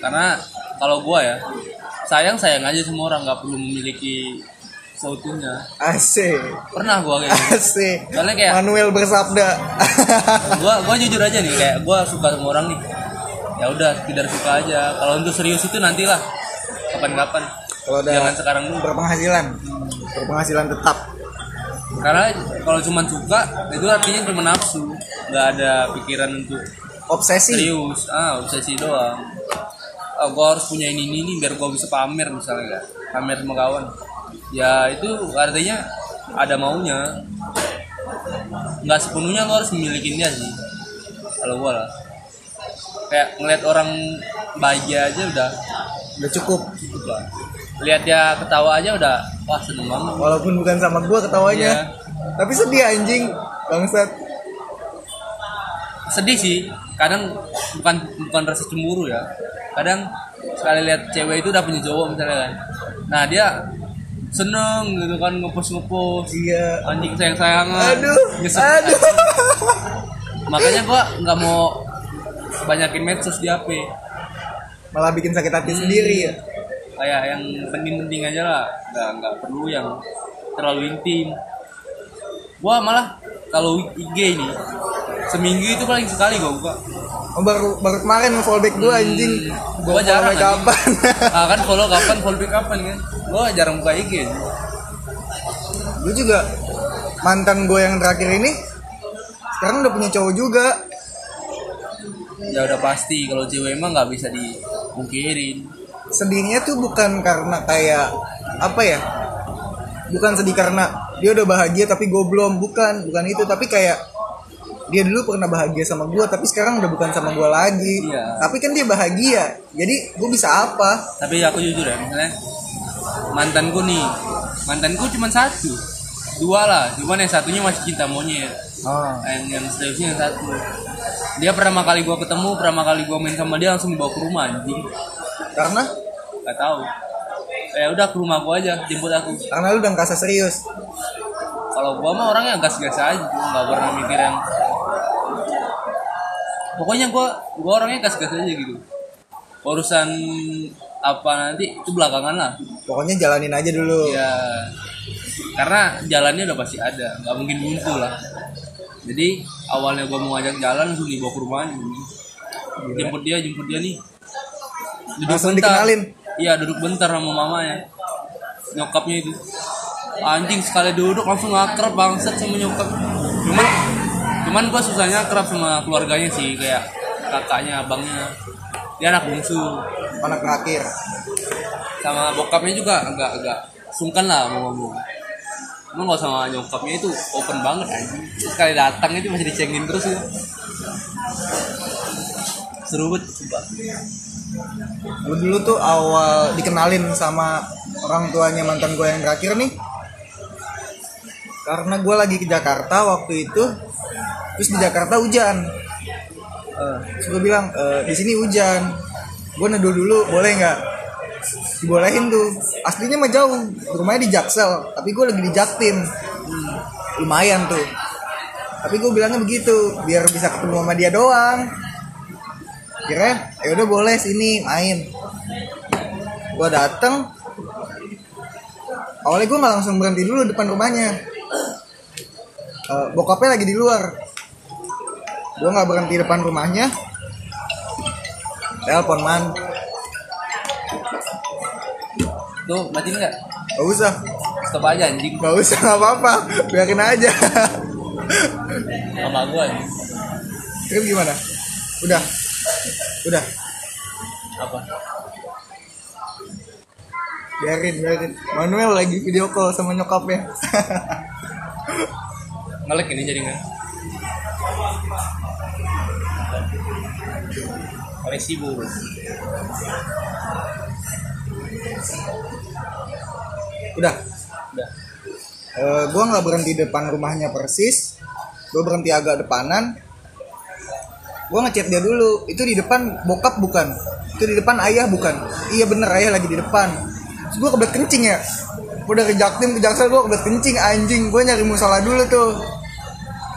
Karena kalau gua ya sayang sayang aja semua orang nggak perlu memiliki seutuhnya. Asik. Pernah gua kayak gitu. asik. Soalnya kayak Manuel bersabda. (laughs) Gua gua jujur aja nih kayak gua suka sama orang nih. Ya udah sekedar suka aja. Kalau untuk serius itu nantilah. Kapan-kapan. Kalau ada jangan sekarang dulu. berpenghasilan, berpenghasilan tetap. Karena kalau cuma suka itu artinya cuma nafsu. Nggak ada pikiran untuk Obsesi. serius. Ah obsesi doang. Oh, gua harus punya ini ini, ini biar gua bisa pamer misalnya kan pamer sama kawan. Ya itu artinya ada maunya. Nggak sepenuhnya lo harus memiliki dia sih kalau gua lah. Kayak ngeliat orang bahagia aja udah. Udah cukup. cukup lah lihat dia ketawa aja udah wah seneng banget Walaupun bukan sama gua ketawanya. Iya. Tapi sedih anjing. Bangsat. sedih sih kadang bukan bukan rasa cemburu ya kadang sekali lihat cewek itu udah punya cowok misalnya kan nah dia seneng gitu kan ngepost ngepost Iya. anjing sayang sayangan Aduh. Aduh. makanya gua nggak mau banyakin medsos di HP Malah bikin sakit hati Hmm. sendiri ya. Kayak yang penting-penting aja lah nggak nggak perlu yang terlalu intim gua malah kalau IG ini seminggu itu paling sekali gua buka Oh, baru baru kemarin nge-fallback gua anjing. Hmm. Gua jarang, kapan? (laughs) ah kan follow kapan follow back kapan kan gua jarang buka IG Gue juga mantan gue yang terakhir ini sekarang udah punya cowok juga. ya udah pasti kalau cewek emang nggak bisa dimungkirin Sedihnya tuh bukan karena kayak apa ya? Bukan sedih karena dia udah bahagia tapi gue belum, bukan, bukan itu, tapi kayak dia dulu pernah bahagia sama gue tapi sekarang udah bukan sama gue lagi. Iya. Tapi kan dia bahagia. Jadi gue bisa apa? tapi aku jujur ya misalnya mantanku nih mantanku cuma satu dua lah cuman yang satunya masih cinta monyet Oh. yang yang seriusnya yang satu dia pertama kali gua ketemu pertama kali gua main sama dia langsung dibawa ke rumah anjing Karena? Nggak tahu. Ya udah ke rumah gua aja jemput aku. Karena lu udah ngerasa serius. kalau gua mah orangnya gas-gas aja nggak pernah mikir yang pokoknya gua gua orangnya gas-gas aja gitu. Urusan apa nanti itu belakangan lah. Pokoknya jalanin aja dulu. ya karena jalannya udah pasti ada nggak mungkin buntu lah. Jadi awalnya gua mau ngajak jalan langsung dibawa ke rumahnya. Jemput dia jemput dia nih duduk Langsung bentar. dikenalin? iya duduk bentar sama mamanya. Nyokapnya itu. Anjing sekali duduk langsung akrab bangsat sama nyokap. Cuman cuman gua susahnya akrab sama keluarganya sih kayak kakaknya abangnya. Dia anak bungsu. Anak terakhir. sama bokapnya juga agak agak sungkan lah mau ngomong Emang gak sama nyokapnya itu open banget anjing. Sekali datang itu masih dicengin terus ya Seru banget Gue dulu tuh awal dikenalin sama orang tuanya mantan gue yang terakhir nih. Karena gue lagi ke Jakarta waktu itu Terus di Jakarta hujan. Eh, Terus gue bilang, "Eh, di sini hujan. Gue neduh dulu, boleh nggak? Dibolehin tuh. Aslinya mah jauh, rumahnya di Jaksel Tapi gue lagi di Jaktim. Lumayan tuh. Tapi gue bilangnya begitu Biar bisa ketemu sama dia doang kira ya udah boleh sini main. Gua dateng. Awalnya gue nggak langsung berhenti dulu depan rumahnya. Eh, bokapnya lagi di luar. Gue nggak berhenti depan rumahnya. Telepon man. Tuh matiin gak? gak usah. Stop aja anjing. Gak usah nggak apa-apa. Biarin aja. Sama gue terus gimana? Udah udah. Apa? biarin biarin. Manuel lagi video call sama nyokapnya. (laughs) Ngelek ini jaringan Koleksi buru udah. Udah. Eh, gue nggak berhenti depan rumahnya persis. Gue berhenti agak depanan gue ngechat dia dulu. Itu di depan bokap bukan. Itu di depan ayah bukan. Iya bener ayah lagi di depan. Terus gue kebelet kencing ya. Udah ke Jaktim ke Jaksel gue kebelet kencing anjing. Gue nyari musola dulu tuh.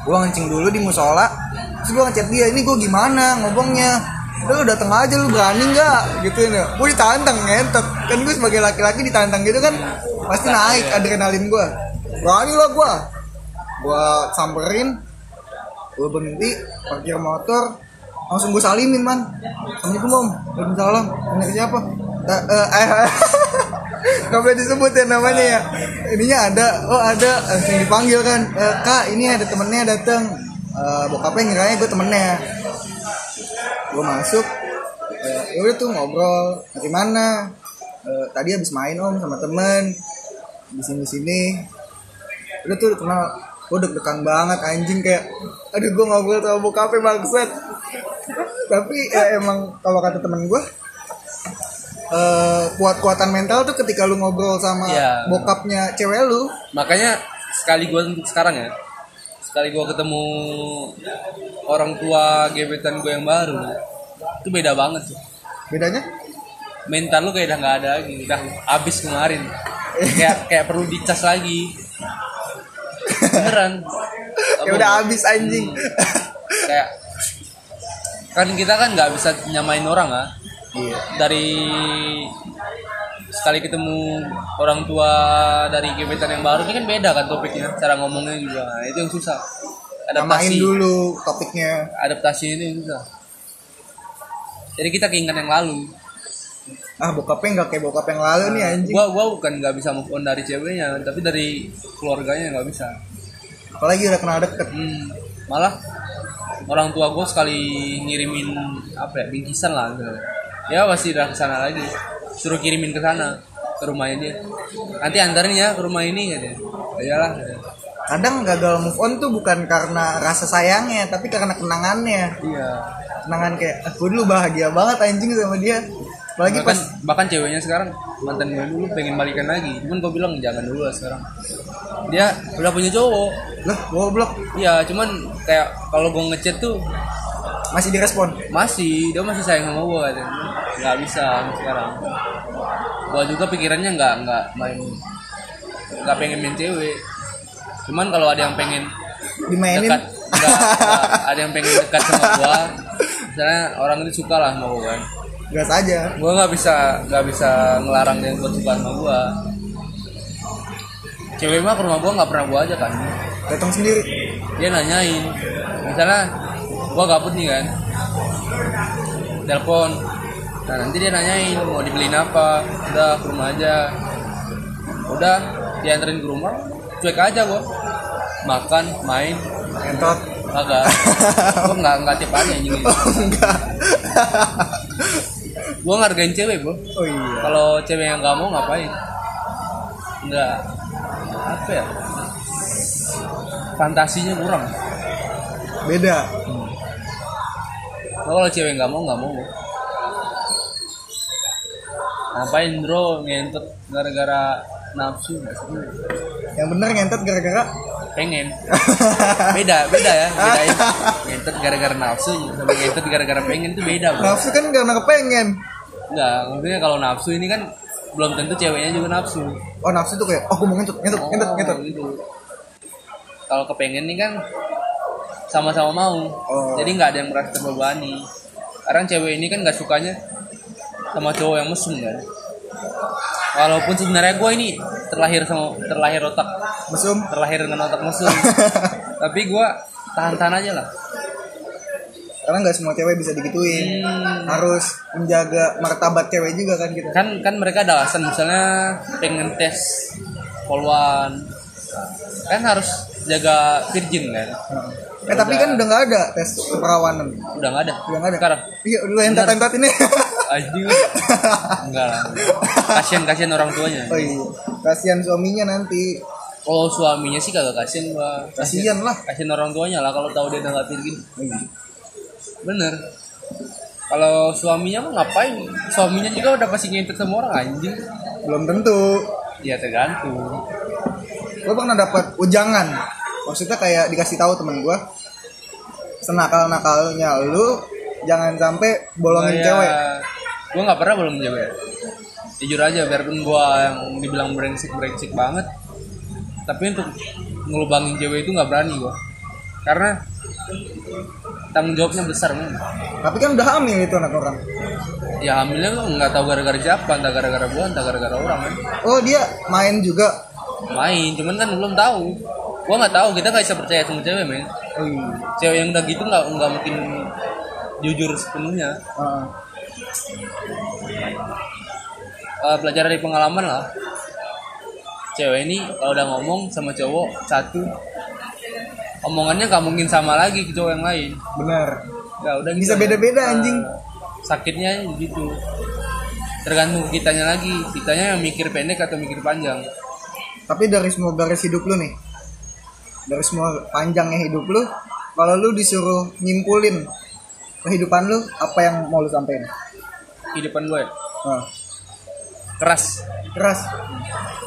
Gue ngencing dulu di musola. Terus gue ngechat dia ini gue gimana ngomongnya? Udah lu dateng aja lu berani nggak? Gitu ya. Gue ditantang ngentot. Kan gue sebagai laki-laki ditantang gitu kan pasti naik adrenalin gue berani lah gue gue samperin gue berhenti parkir motor langsung gue salimin man. Assalamualaikum om. Waalaikumsalam. Ini siapa? Eh, eh, eh, (laughs) nggak boleh disebut ya namanya ya. Ininya ada. Oh ada. Langsung dipanggil kan. "Eh, kak ini ada temennya datang Eh, bokapnya ngiranya gue temennya. Gue masuk. Eh, ya udah tuh ngobrol. Dari mana? Eh, tadi habis main om sama temen. Di sini sini udah tuh kenal gue deg-degan banget anjing kayak aduh gue ngobrol sama bokapnya bangsat. Tapi ya emang kalau kata temen gue eh kuat-kuatan mental tuh ketika lu ngobrol sama Iya. bokapnya cewek lu. Makanya sekali gue untuk sekarang ya sekali gue ketemu orang tua gebetan gue yang baru itu beda banget tuh bedanya? Mental lu kayak udah nggak ada lagi udah habis kemarin. Kayak kayak perlu dicas lagi beneran. Ya udah habis anjing. Kayak kan kita kan nggak bisa nyamain orang ah. Iya. Dari sekali ketemu orang tua dari gebetan yang baru ini kan beda kan topiknya cara ngomongnya juga. Nah, itu yang susah. Namain adaptasi dulu topiknya. Adaptasi yang susah. Jadi kita keinget yang lalu. Ah bokapnya nggak kayak bokap yang lalu nih anjing. gua gua bukan nggak bisa move on dari ceweknya tapi dari keluarganya nggak bisa apalagi udah kenal deket. Hmm, malah orang tua gue sekali ngirimin apa ya bingkisan lah gitu. ya pasti udah ke sana lagi. Suruh kirimin ke sana ke rumahnya dia nanti antarin ya ke rumah ini katanya iyalah katanya. kadang gagal move on tuh bukan karena rasa sayangnya tapi karena kenangannya. Iya. Kenangan kayak ah, gue dulu bahagia banget anjing sama dia apalagi bahkan pas bahkan ceweknya sekarang mantan gue dulu pengen balikan lagi. Cuman gue bilang jangan dulu lah sekarang. Dia udah punya cowok. Lah goblok. Iya cuman kayak kalau gue ngechat tuh masih direspon? Masih dia masih sayang sama gue katanya. Nggak bisa sekarang. Gue juga pikirannya nggak nggak main nggak pengen main cewek. Cuman kalau ada yang pengen dimainin? dekat nggak, nggak, ada yang pengen dekat sama gue misalnya orang ini suka lah sama gue kan gas aja. Gue nggak bisa nggak bisa ngelarang dia buat suka sama gue cewek mah ke rumah gue nggak pernah gue aja kan? Datang sendiri. Dia nanyain. Misalnya gua gabut nih kan? Telepon. Nah nanti dia nanyain mau dibeliin apa? Udah ke rumah aja. Udah dianterin ke rumah cuek aja gua. Makan main. Entot agak (laughs) gua nggak nggak tiap hari anjing. Ini. enggak gua ngargain cewek bro. Oh iya. Kalau cewek yang nggak mau ngapain? Nggak. Apa ya? Fantasinya kurang. Beda. Nah, kalau cewek nggak mau nggak mau. Ngapain bro? Ngentot gara-gara nafsu yang bener ngentot gara-gara? Pengen. (laughs) Beda beda ya. Bedain. Ngentot gara-gara nafsu sama ngentot gara-gara pengen itu beda bro. nafsu kan karena kepengen Enggak, maksudnya kalau nafsu ini kan belum tentu ceweknya juga nafsu. oh nafsu tuh kayak oh gue mau ngentot ngentot Oh, ngentot gitu. Kalau kepengen nih kan sama-sama mau. Oh. Jadi nggak ada yang merasa terbebani. Sekarang cewek ini kan nggak sukanya sama cowok yang mesum kan. Walaupun sebenarnya gue ini terlahir sama terlahir otak mesum terlahir dengan otak mesum. (laughs) Tapi gue tahan-tahan aja lah. Karena nggak semua cewek bisa digituin Hmm. harus menjaga martabat cewek juga kan kita Kan kan mereka ada alasan misalnya pengen tes poluan. Kan harus jaga virgin kan. eh tapi kan udah nggak ada tes keperawanan Udah nggak ada. udah nggak ada Sekarang. iya udah entot entot ini Anjing. Enggak lah. Kasihan kasihan orang tuanya. oh iya kasihan suaminya nanti Kalau suaminya sih kagak kasihan gua. kasihan lah Kasihan orang tuanya lah kalau tahu dia udah nggak virgin. Oh, iya. Bener. Kalau suaminya mah ngapain? Suaminya juga udah pasti ngentot sama orang anjing. belum tentu Ya tergantung. gue pernah dapat ujangan maksudnya kayak dikasih tahu temen gue senakal nakalnya lu jangan sampai bolongin Kayak- cewek Gua nggak pernah belum cewek. Jujur aja biarpun gua yang dibilang brengsek brengsek banget. Tapi untuk ngelubangin cewek itu nggak berani gua. Karena tanggung jawabnya besar men. tapi kan udah hamil itu anak orang. Ya hamilnya lu nggak tahu gara-gara siapa entah gara-gara gua entah gara-gara orang kan oh dia main juga? Main cuman kan belum tahu. Gua nggak tahu kita nggak bisa percaya sama cewek men oh iya. Cewek yang udah gitu nggak nggak mungkin jujur sepenuhnya. Heeh. Eh, belajar dari pengalaman lah. Cewek ini kalau udah ngomong sama cowok satu omongannya nggak mungkin sama lagi ke cowok yang lain. Benar. Ya udah Bisa gitu. beda-beda, Eh, anjing. sakitnya gitu. Tergantung kitanya lagi. Kitanya yang mikir pendek atau mikir panjang. Tapi dari semua garis hidup lu nih dari semua panjangnya hidup lu kalau lu disuruh nyimpulin kehidupan lu apa yang mau lu sampein kehidupan gue Nah, keras. Keras.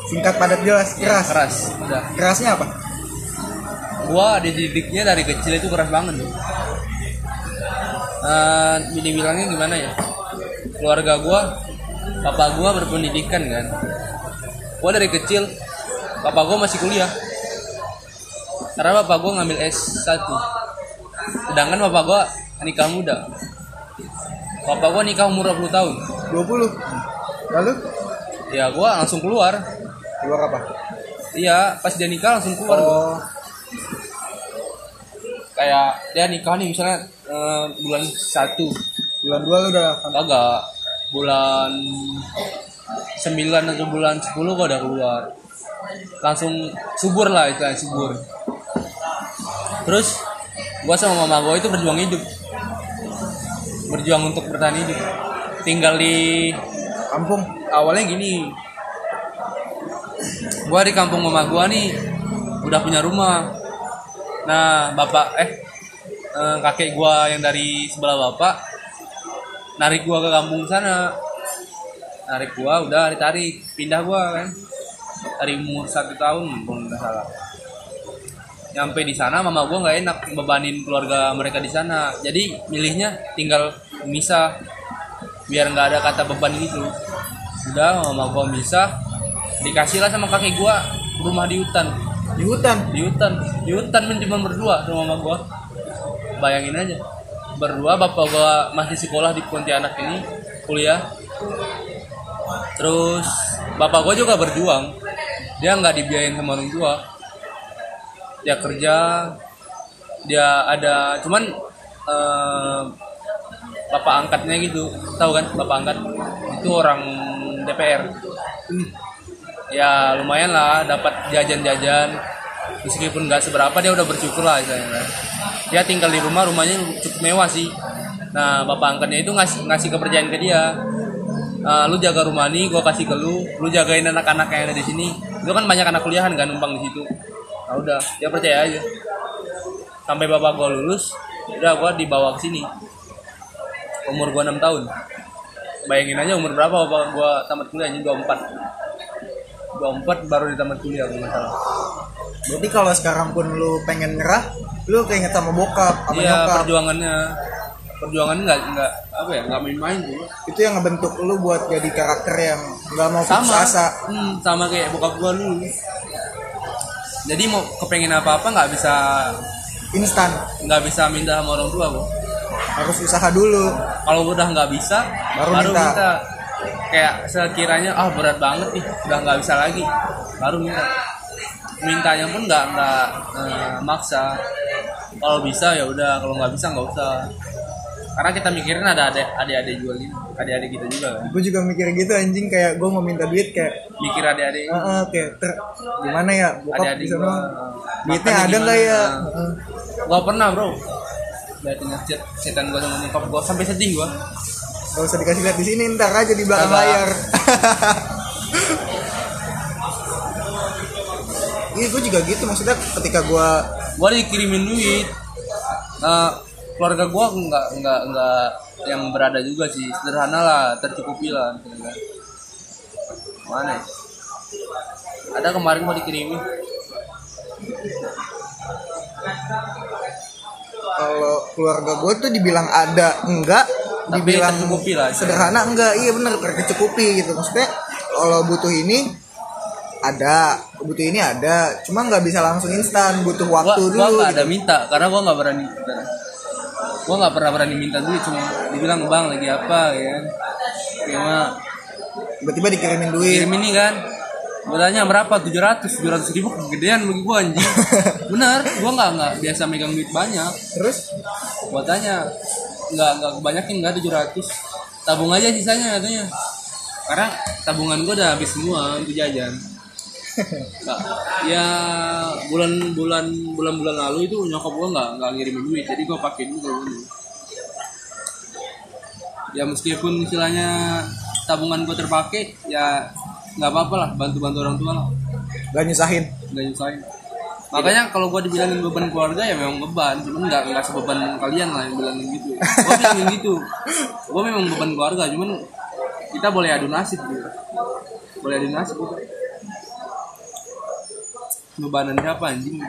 Singkat padat jelas. Keras. keras. Udah. Kerasnya apa gua dididiknya dari kecil itu keras banget tuh. Uh, dibilangnya gimana ya? Keluarga gua, papa gua berpendidikan kan. Gua dari kecil, papa gua masih kuliah. Karena papa gua ngambil S1. Sedangkan papa gua nikah muda. Papa gua nikah umur 20 tahun. 20 lalu Ya gua langsung keluar. keluar apa Iya, pas dia nikah langsung keluar gua. Kayak dia nikah nih misalnya eh, bulan 1 bulan dua lu udah Kagak. Bulan 9 atau bulan 10 gua udah keluar. Langsung subur lah itu subur. Terus gua sama mama gua itu berjuang hidup. Berjuang untuk bertahan hidup. Tinggal di kampung? Awalnya gini. Gua di kampung mama gua nih udah punya rumah nah bapak eh eh, kakek gua yang dari sebelah bapak narik gua ke kampung sana. Narik gua udah ditarik. Pindah gua kan. Dari umur satu tahun kalau nggak salah. Nyampe di sana mama gua nggak enak bebanin keluarga mereka di sana. Jadi milihnya tinggal misah biar nggak ada kata beban gitu. Udah mama gua misah dikasih lah sama kakek gua rumah di hutan di hutan. Di hutan. Di hutan cuma berdua sama mama gua. Bayangin aja. Berdua bapak gua masih sekolah di Pontianak ini kuliah. Terus bapak gua juga berjuang. Dia nggak dibiayain sama orang tua. Dia kerja dia ada cuman eh, bapak angkatnya gitu. Tahu kan bapak angkat? Itu orang DPR ya lumayan lah dapat jajan-jajan. Meskipun nggak seberapa dia udah bersyukur lah istilahnya. Dia tinggal di rumah rumahnya cukup mewah sih. Nah bapak angkatnya itu ngasih ngasih kepercayaan ke dia. "Ah, lu jaga rumah nih gua kasih ke lu. Lu jagain anak-anak yang ada di sini. Itu kan banyak anak kuliahan kan numpang di situ. Nah udah dia percaya aja. Sampai bapak gua lulus udah gua dibawa ke sini. Umur gua 6 tahun. Bayangin aja umur berapa bapak gua tamat kuliah ini 24 24 baru di tamat kuliah kalau nggak salah. Berarti kalau sekarang pun lu pengen nyerah lu keinget sama bokap sama iya nyokap. perjuangannya perjuangannya nggak nggak apa ya nggak main-main tuh itu yang ngebentuk lu buat jadi karakter yang nggak mau sama. asa. Hmm, sama kayak bokap gua dulu. Jadi mau kepengen apa apa nggak bisa instan. nggak bisa minta sama orang tua gua harus usaha dulu. Kalau udah nggak bisa Baru baru, minta. minta. Kayak sekiranya ah berat banget nih udah nggak bisa lagi. Baru minta. Mintanya pun nggak nggak eh, maksa. Kalau bisa ya udah kalau nggak bisa nggak usah. Karena kita mikirin ada adik adik adik juga gitu adik-adik kita juga kan. Gue juga mikir gitu anjing kayak gue mau minta duit kayak mikir adik-adik. "Ah, ah, kayak ter gimana ya bokap adik-adik bisa gua mah eh, duitnya ada nggak ya? Heeh. gua pernah bro. Liatin chat chatan gua sama nyokap gua sampai sedih gua Gak usah dikasih lihat di sini ntar aja di belakang Kagak. layar. (laughs) Iya gue juga gitu maksudnya ketika gue gua dikirimin duit Eh, keluarga gua nggak nggak nggak yang berada juga sih sederhana lah tercukupi lah misalnya. mana ya? ada kemarin gua dikirimin kalau keluarga gue tuh dibilang ada enggak dibilang tercukupi lah. sederhana enggak. Iya bener tercukupi gitu. Maksudnya kalau butuh ini ada. Butuh ini ada. Cuma nggak bisa langsung instan. Butuh gua waktu gua dulu nggak gitu. ada minta karena gua nggak berani. Gua nggak pernah berani minta duit cuma dibilang bang lagi apa? Ya kan. Mah tiba-tiba dikirimin duit. Kirim ini kan. Gue tanya berapa 700 700 ribu? Kegedean bagi gue anjing. (laughs) Bener gue nggak nggak biasa megang duit banyak. Terus? Gue tanya nggak nggak kebanyakin nggak 700 tabung aja sisanya katanya. Karena tabungan gue udah habis semua untuk jajan. Nggak, ya bulan bulan bulan bulan lalu itu nyokap gue nggak nggak ngirimin duit jadi gue pakai dulu ya meskipun istilahnya tabungan gue terpakai ya nggak apa-apa lah bantu bantu orang tua lah. Gak nyusahin. Nggak nyusahin makanya kalau gue dibilangin beban keluarga ya memang beban. Cuman nggak nggak sebeban kalian lah yang bilangin gitu. Gue bilangin gitu. Gue memang beban keluarga cuman kita boleh adu nasib gitu. Boleh adu nasib. Gitu bebanan siapa anjing?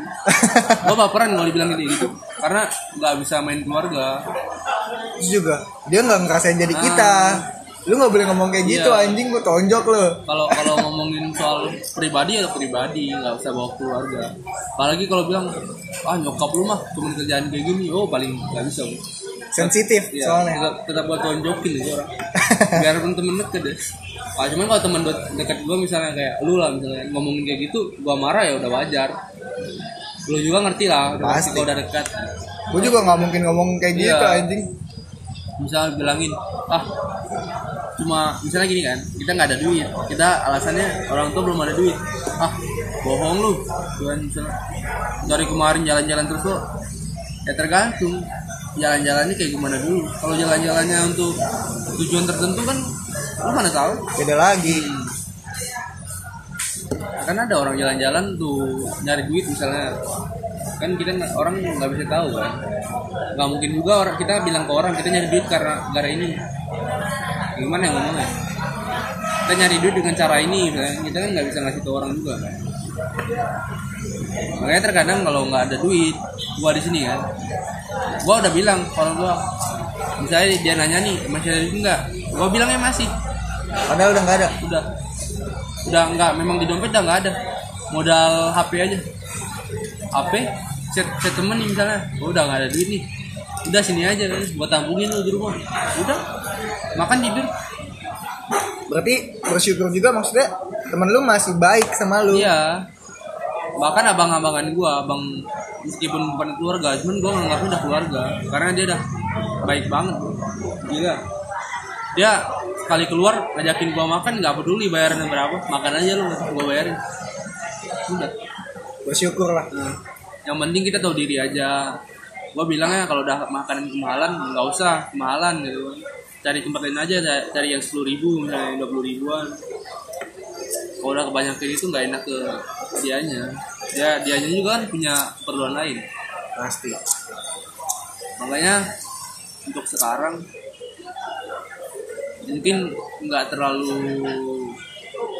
Gue baperan kalau dibilang gitu. Karena nggak bisa main keluarga. Terus juga dia nggak ngerasain jadi Ah. kita lu nggak boleh ngomong kayak gitu Iya. anjing gua tonjok lu. Kalau kalau ngomongin soal pribadi ya pribadi nggak usah bawa keluarga. Apalagi kalau bilang ah nyokap lu mah cuma kerjaan kayak gini. Oh paling nggak bisa sensitif Iya, soalnya. tetap, tetap buat tonjokin itu orang. Biarpun temen deket deh. Ah, cuman kalau temen de- dekat gue misalnya kayak lu lah misalnya ngomongin kayak gitu gua marah ya udah wajar. Lu juga ngerti lah udah Pasti. kalau udah dekat. Gua juga nggak mungkin ngomong kayak Iya. gitu anjing misalnya bilangin ah cuma misalnya gini kan kita nggak ada duit. Kita alasannya orang tua belum ada duit. Ah bohong lu. Tuhan misalnya dari kemarin jalan-jalan terus lo ya tergantung jalan-jalannya kayak gimana dulu. Kalau jalan-jalannya untuk tujuan tertentu kan lu mana tahu? Beda lagi. Kan ada orang jalan-jalan tuh nyari duit misalnya kan kita orang nggak bisa tahu kan? Nggak mungkin juga orang kita bilang ke orang kita nyari duit karena gara ini. Gimana yang ngomongnya? Kita nyari duit dengan cara ini misalnya. kita kan nggak bisa ngasih ke orang juga kan? Makanya terkadang kalau nggak ada duit gua di sini kan? Gua udah bilang kalau gua misalnya dia nanya nih masih ada duit nggak? Gua bilangnya masih. Padahal udah nggak ada. Udah. Udah nggak memang di dompet udah nggak ada. Modal HP aja HP chat chat temen nih misalnya. Oh, udah nggak ada duit nih. Udah sini aja kan buat tampungin lu di rumah. Udah. Makan tidur. Berarti bersyukur juga maksudnya temen lu masih baik sama lu. Iya. Bahkan abang-abangan gua abang meskipun bukan keluarga cuman gua nganggapnya udah keluarga. Karena dia udah baik banget. Gila. Dia sekali keluar ngajakin gua makan nggak peduli bayarannya berapa. Makan aja lu gua bayarin. Udah bersyukur lah Nah, yang penting kita tahu diri aja. Gua bilangnya kalau udah makanan kemahalan nggak usah kemahalan gitu. Cari tempat lain aja, ca- cari yang sepuluh ribu misalnya dua puluh ribuan. Kalau udah kebanyakan itu nggak enak ke dianya. Dia dianya juga kan punya keperluan lain. pasti Makanya untuk sekarang mungkin nggak terlalu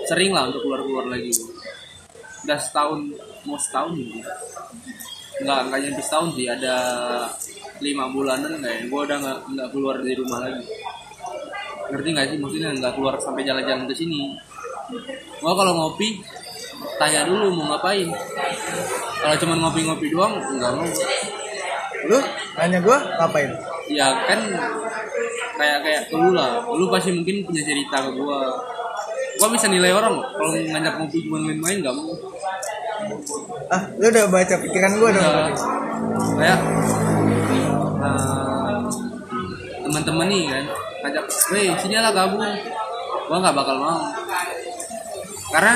sering lah untuk keluar-keluar lagi. Udah setahun mau setahun gitu. Nggak nggak nyampe setahun sih ada lima bulanan kayak gue udah nggak nggak keluar dari rumah lagi. Ngerti nggak sih maksudnya nggak keluar sampai jalan-jalan ke sini. Gua kalau ngopi tanya dulu mau ngapain. Kalau cuma ngopi-ngopi doang nggak mau. lu nanya gua ngapain ya kan kayak kayak lu lah lu pasti mungkin punya cerita ke gua gua bisa nilai orang kalau ngajak ngopi cuma main-main gak mau ah lu udah baca pikiran gua dong. Ya, kayak eh, teman-teman nih kan ngajak weh sini lah gabung. Gua nggak bakal mau. Karena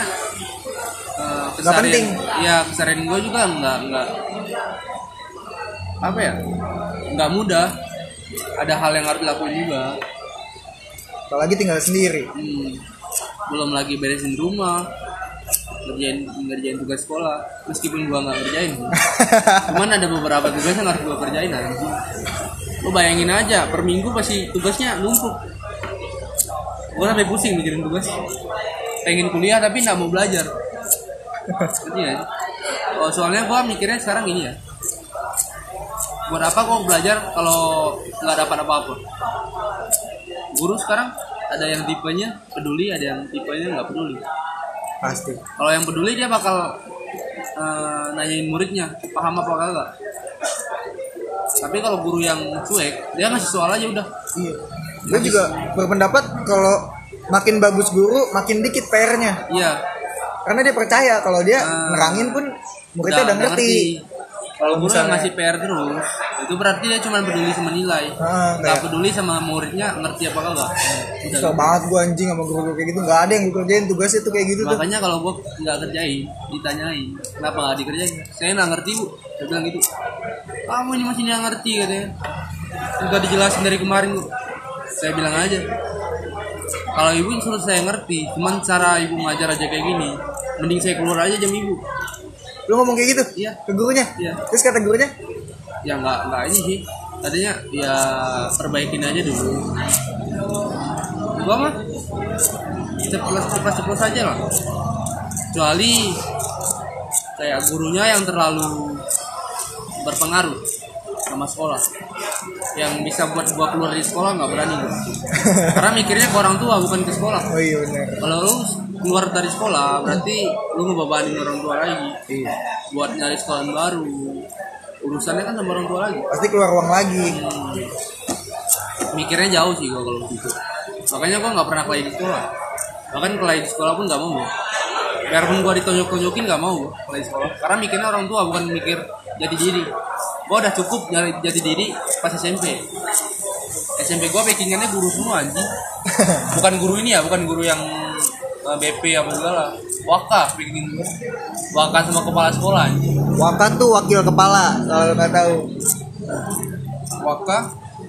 Nggak penting. ya keseharian gua juga nggak nggak apa ya nggak mudah. Ada hal yang harus dilakuin juga. Apalagi tinggal sendiri. Hmm, belum lagi beresin rumah ngerjain ngerjain tugas sekolah. Meskipun gua nggak ngerjain. (laughs) Cuman ada beberapa tugas yang harus gua kerjain anjing lu bayangin aja per minggu pasti tugasnya numpuk. Gua sampai pusing mikirin tugas. Pengen kuliah tapi nggak mau belajar. Sih? oh, soalnya gua mikirnya sekarang gini ya. Buat apa kok belajar kalau nggak dapat apa-apa? Guru sekarang ada yang tipenya peduli ada yang tipenya nggak peduli pasti. Kalau yang peduli dia bakal eh, nanyain muridnya paham apa kagak. Tapi kalau guru yang cuek dia ngasih soal aja udah. Iya. Gua juga berpendapat kalau makin bagus guru makin dikit PR-nya iya. Karena dia percaya kalau dia Ah. nerangin pun muridnya udah ngerti kalau guru yang misalnya- ngasih PR terus. Itu berarti dia cuma peduli sama nilai. Ah, nggak kayak- peduli sama muridnya ngerti apa kagak? Udah. Kesel banget gua anjing sama guru kayak gitu. Nggak ada yang gue kerjain tugasnya tuh kayak gitu tuh. Makanya kalau gua nggak kerjain ditanyain kenapa nggak dikerjain? Saya nggak ngerti bu. Saya bilang gitu. Kamu ini masih nggak ngerti katanya. Udah dijelasin dari kemarin bu. Saya bilang aja. Kalau ibu suruh saya ngerti cuman cara ibu ngajar aja kayak gini mending saya keluar aja jam ibu lu ngomong kayak gitu? Iya. ke gurunya? Iya. terus kata gurunya? Ya nggak nggak ini sih. Tadinya ya perbaikin aja dulu. Gua mah ceplos ceplos ceplos aja lah. Kecuali kayak gurunya yang terlalu berpengaruh sama sekolah yang bisa buat gua keluar dari sekolah nggak berani gua. (laughs) karena mikirnya ke orang tua bukan ke sekolah. Oh iya benar. Kalau lu keluar dari sekolah berarti lu ngebebanin orang tua lagi. Iya. Buat nyari sekolah baru. Urusannya kan sama orang tua lagi. Pasti keluar uang lagi. Mikirnya jauh sih gua kalau gitu. Makanya gua nggak pernah kelai di sekolah. Bahkan kelai di sekolah pun nggak mau gua. biarpun gua ditonjok-tonjokin nggak mau gua kelai di sekolah. Karena mikirnya orang tua bukan mikir jadi diri gua udah cukup nyari jadi diri pas SMP SMP gua backingannya guru semua anjing. (laughs) Bukan guru ini ya bukan guru yang eh, BP apa segala. Waka bikin waka sama kepala sekolah anjing. Wakat tuh wakil kepala kalau nggak tahu. Waka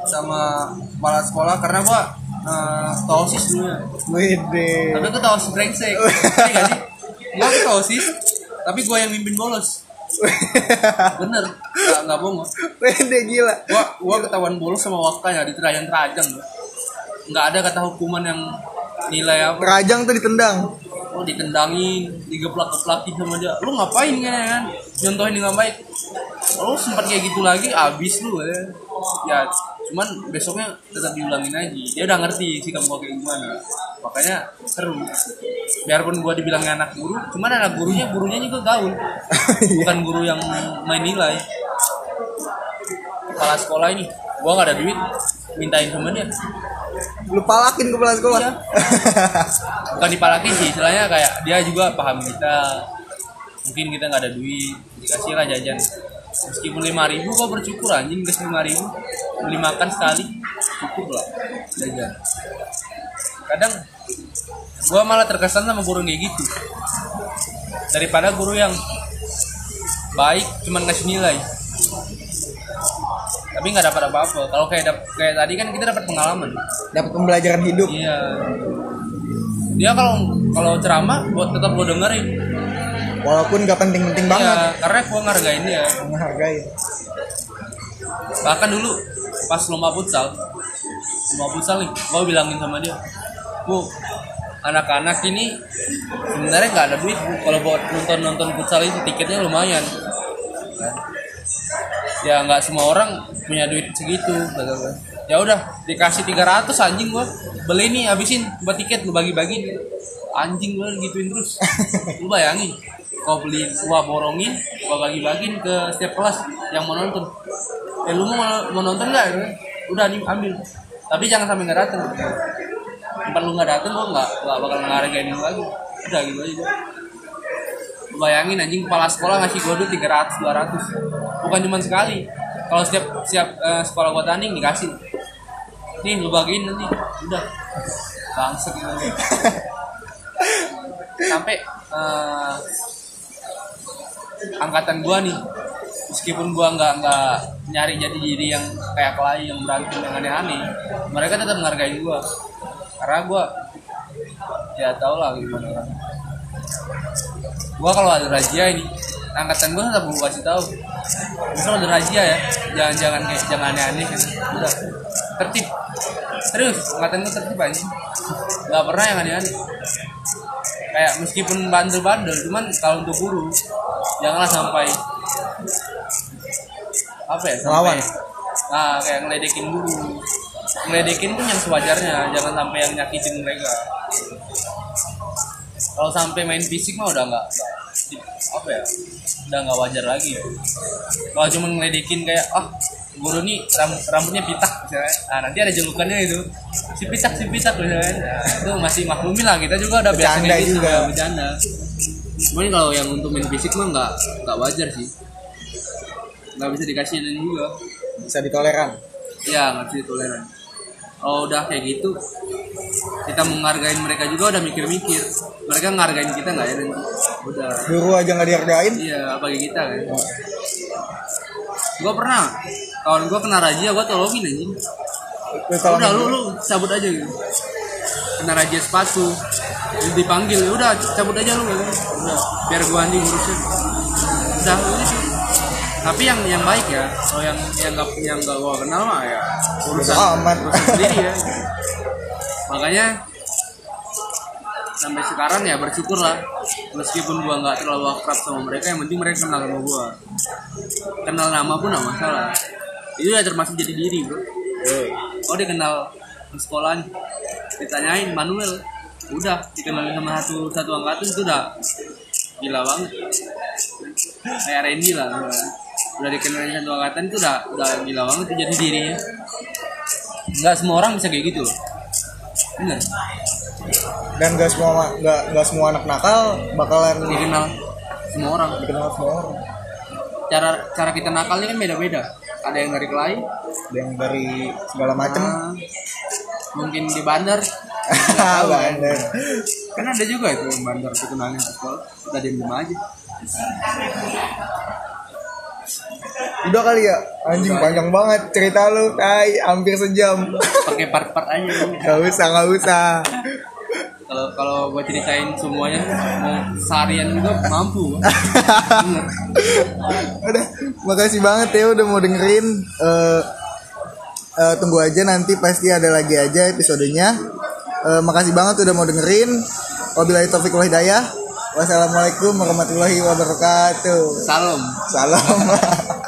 sama kepala sekolah karena gua uh, tosis dulu. Wede. Tapi gua tosis brengsek. (laughs) Ngerti gak sih? Gua tuh tosis tapi gua yang mimpin bolos. (laughs) Bener nggak nggak bohong. Wede gila. Gua gua ketahuan bolos sama wakanya di terajang terajang nggak ada kata hukuman yang nilai apa. Kerajang tuh ditendang. Oh ditendangin digeplak-geplakin sama dia. Lu ngapain kan nyontohin dengan baik. Lu sempat kayak gitu lagi abis lu ya. Ya cuman besoknya tetap diulangin aja. Dia udah ngerti sikap gua kayak gimana. Makanya seru. Biarpun gua dibilangnya anak guru cuman anak gurunya gurunya juga gaul. (laughs) Bukan guru yang main nilai kepala sekolah ini. Gua nggak ada duit mintain dia lu palakin kepala sekolah. Iya. bukan dipalakin sih istilahnya kayak dia juga paham kita. Mungkin kita nggak ada duit dikasih lah jajan. Meskipun lima ribu kok bersyukur anjing kasih lima ribu. Beli makan sekali cukup lah jajan. Kadang gua malah terkesan sama guru kayak gitu. Daripada guru yang baik cuman ngasih nilai tapi nggak dapat apa-apa kalau kayak dap- kayak tadi kan kita dapat pengalaman dapat pembelajaran hidup Iya. Dia kalau kalau ceramah buat tetap gue dengerin. walaupun gak penting-penting banget Iya, karena gue ngargain dia. menghargai Bahkan dulu pas lomba futsal, lomba futsal nih, gue bilangin sama dia, bu, anak-anak ini sebenarnya nggak ada duit bu. Kalau buat nonton nonton futsal itu tiketnya lumayan. Ya nggak semua orang punya duit segitu, kata gue. Ya udah dikasih 300 anjing gua. Beli nih habisin buat tiket lu bagi-bagi. Anjing gua gituin terus. (laughs) Lu bayangin kau beli gua borongin, gua bagi-bagiin ke setiap kelas yang mau nonton. Eh lu mau, mau nonton nggak? Udah nih ambil. Tapi jangan sampai nggak datang. Tempat lu nggak datang gua nggak nggak bakal ngehargain lu lagi. Udah gitu aja. Lu Bayangin anjing kepala sekolah ngasih gua duit 300 200. Bukan cuma sekali. Kalau setiap siap eh, sekolah gua tanding dikasih. Nih lu bagiin nanti. Udah. Bangsat gitu. (laughs) Sampai eh, angkatan gua nih meskipun gua nggak nggak nyari jadi diri yang kayak kelai yang berantem yang aneh-aneh mereka tetap menghargai gua karena gua ya tau lah gimana orang gua kalau ada razia ini angkatan gua tetap gua kasih tahu. Misal ada razia ya. Jangan jangan kayak jangan aneh-aneh. Kan udah. Tertib. Serius angkatan gua tertib aja nggak pernah yang aneh-aneh. Kayak meskipun bandel-bandel cuman kalau untuk guru janganlah sampai apa ya sampai ah kayak ngeledekin guru. Ngeledekin pun yang sewajarnya jangan sampai yang nyakitin mereka kalau sampai main fisik mah udah nggak apa ya udah nggak wajar lagi. Kalau cuma ngeledekin kayak ah guru nih ram- rambutnya pitak misalnya. Nah nanti ada julukannya itu. Si pitak si pitak misalnya. Nah, itu masih maklumin lah kita juga udah biasa kayak gitu juga. bercanda. Cuman kalau yang untuk main fisik mah nggak nggak wajar sih. Nggak bisa dikasihin juga. Bisa ditoleran. Ya nggak bisa ditoleran kalau udah kayak gitu. Kita menghargain mereka juga udah mikir-mikir. Mereka ngehargain kita nggak ya nanti udah. Guru aja nggak dihargain? Iya bagi kita kan. Gua pernah kawan gua kena razia gua tolongin tolong udah lu lu cabut aja gitu. Kena razia sepatu. Dipanggil "Ya udah cabut aja lu gitu. udah biar gua anjing ngurusin. Udah tapi yang yang baik ya kalau yang yang nggak yang nggak gua kenal mah ya urusan amat. urusan sendiri ya. Makanya sampai sekarang ya bersyukur lah. Meskipun gua nggak terlalu akrab sama mereka yang penting mereka kenal sama gua. Kenal nama pun nggak masalah. Itu udah termasuk jadi diri bro. Oh dia kenal di sekolahan. Ditanyain Manuel udah dikenalin sama satu satu angkatan itu udah gila banget. Kayak Randy lah udah dikenalin satu angkatan itu udah udah gila banget itu jadi dirinya nggak semua orang bisa kayak gitu loh. Bener. Dan gak semua nggak nggak semua anak nakal bakalan dikenal semua orang. dikenal semua orang. Cara cara kita nakalnya kan beda-beda. Ada yang dari kelahi ada yang dari segala macem. Ah, mungkin di bandar. (laughs) Bandar. Kan ada juga itu yang bandar itu kenalnya ke sekolah. Diem diem aja udah kali ya? Anjing panjang banget cerita lu. Tai hampir sejam. Pakai part-part aja gak usah gak usah. Kalau kalau gue ceritain semuanya mau seharian juga mampu. (laughs) Udah makasih banget ya udah mau dengerin. Eh, eh, tunggu aja nanti pasti ada lagi aja episodenya. Eh, makasih banget udah mau dengerin. Wabillahi taufiq wal hidayah. Wassalamualaikum warahmatullahi wabarakatuh. Salam. Salam (laughs)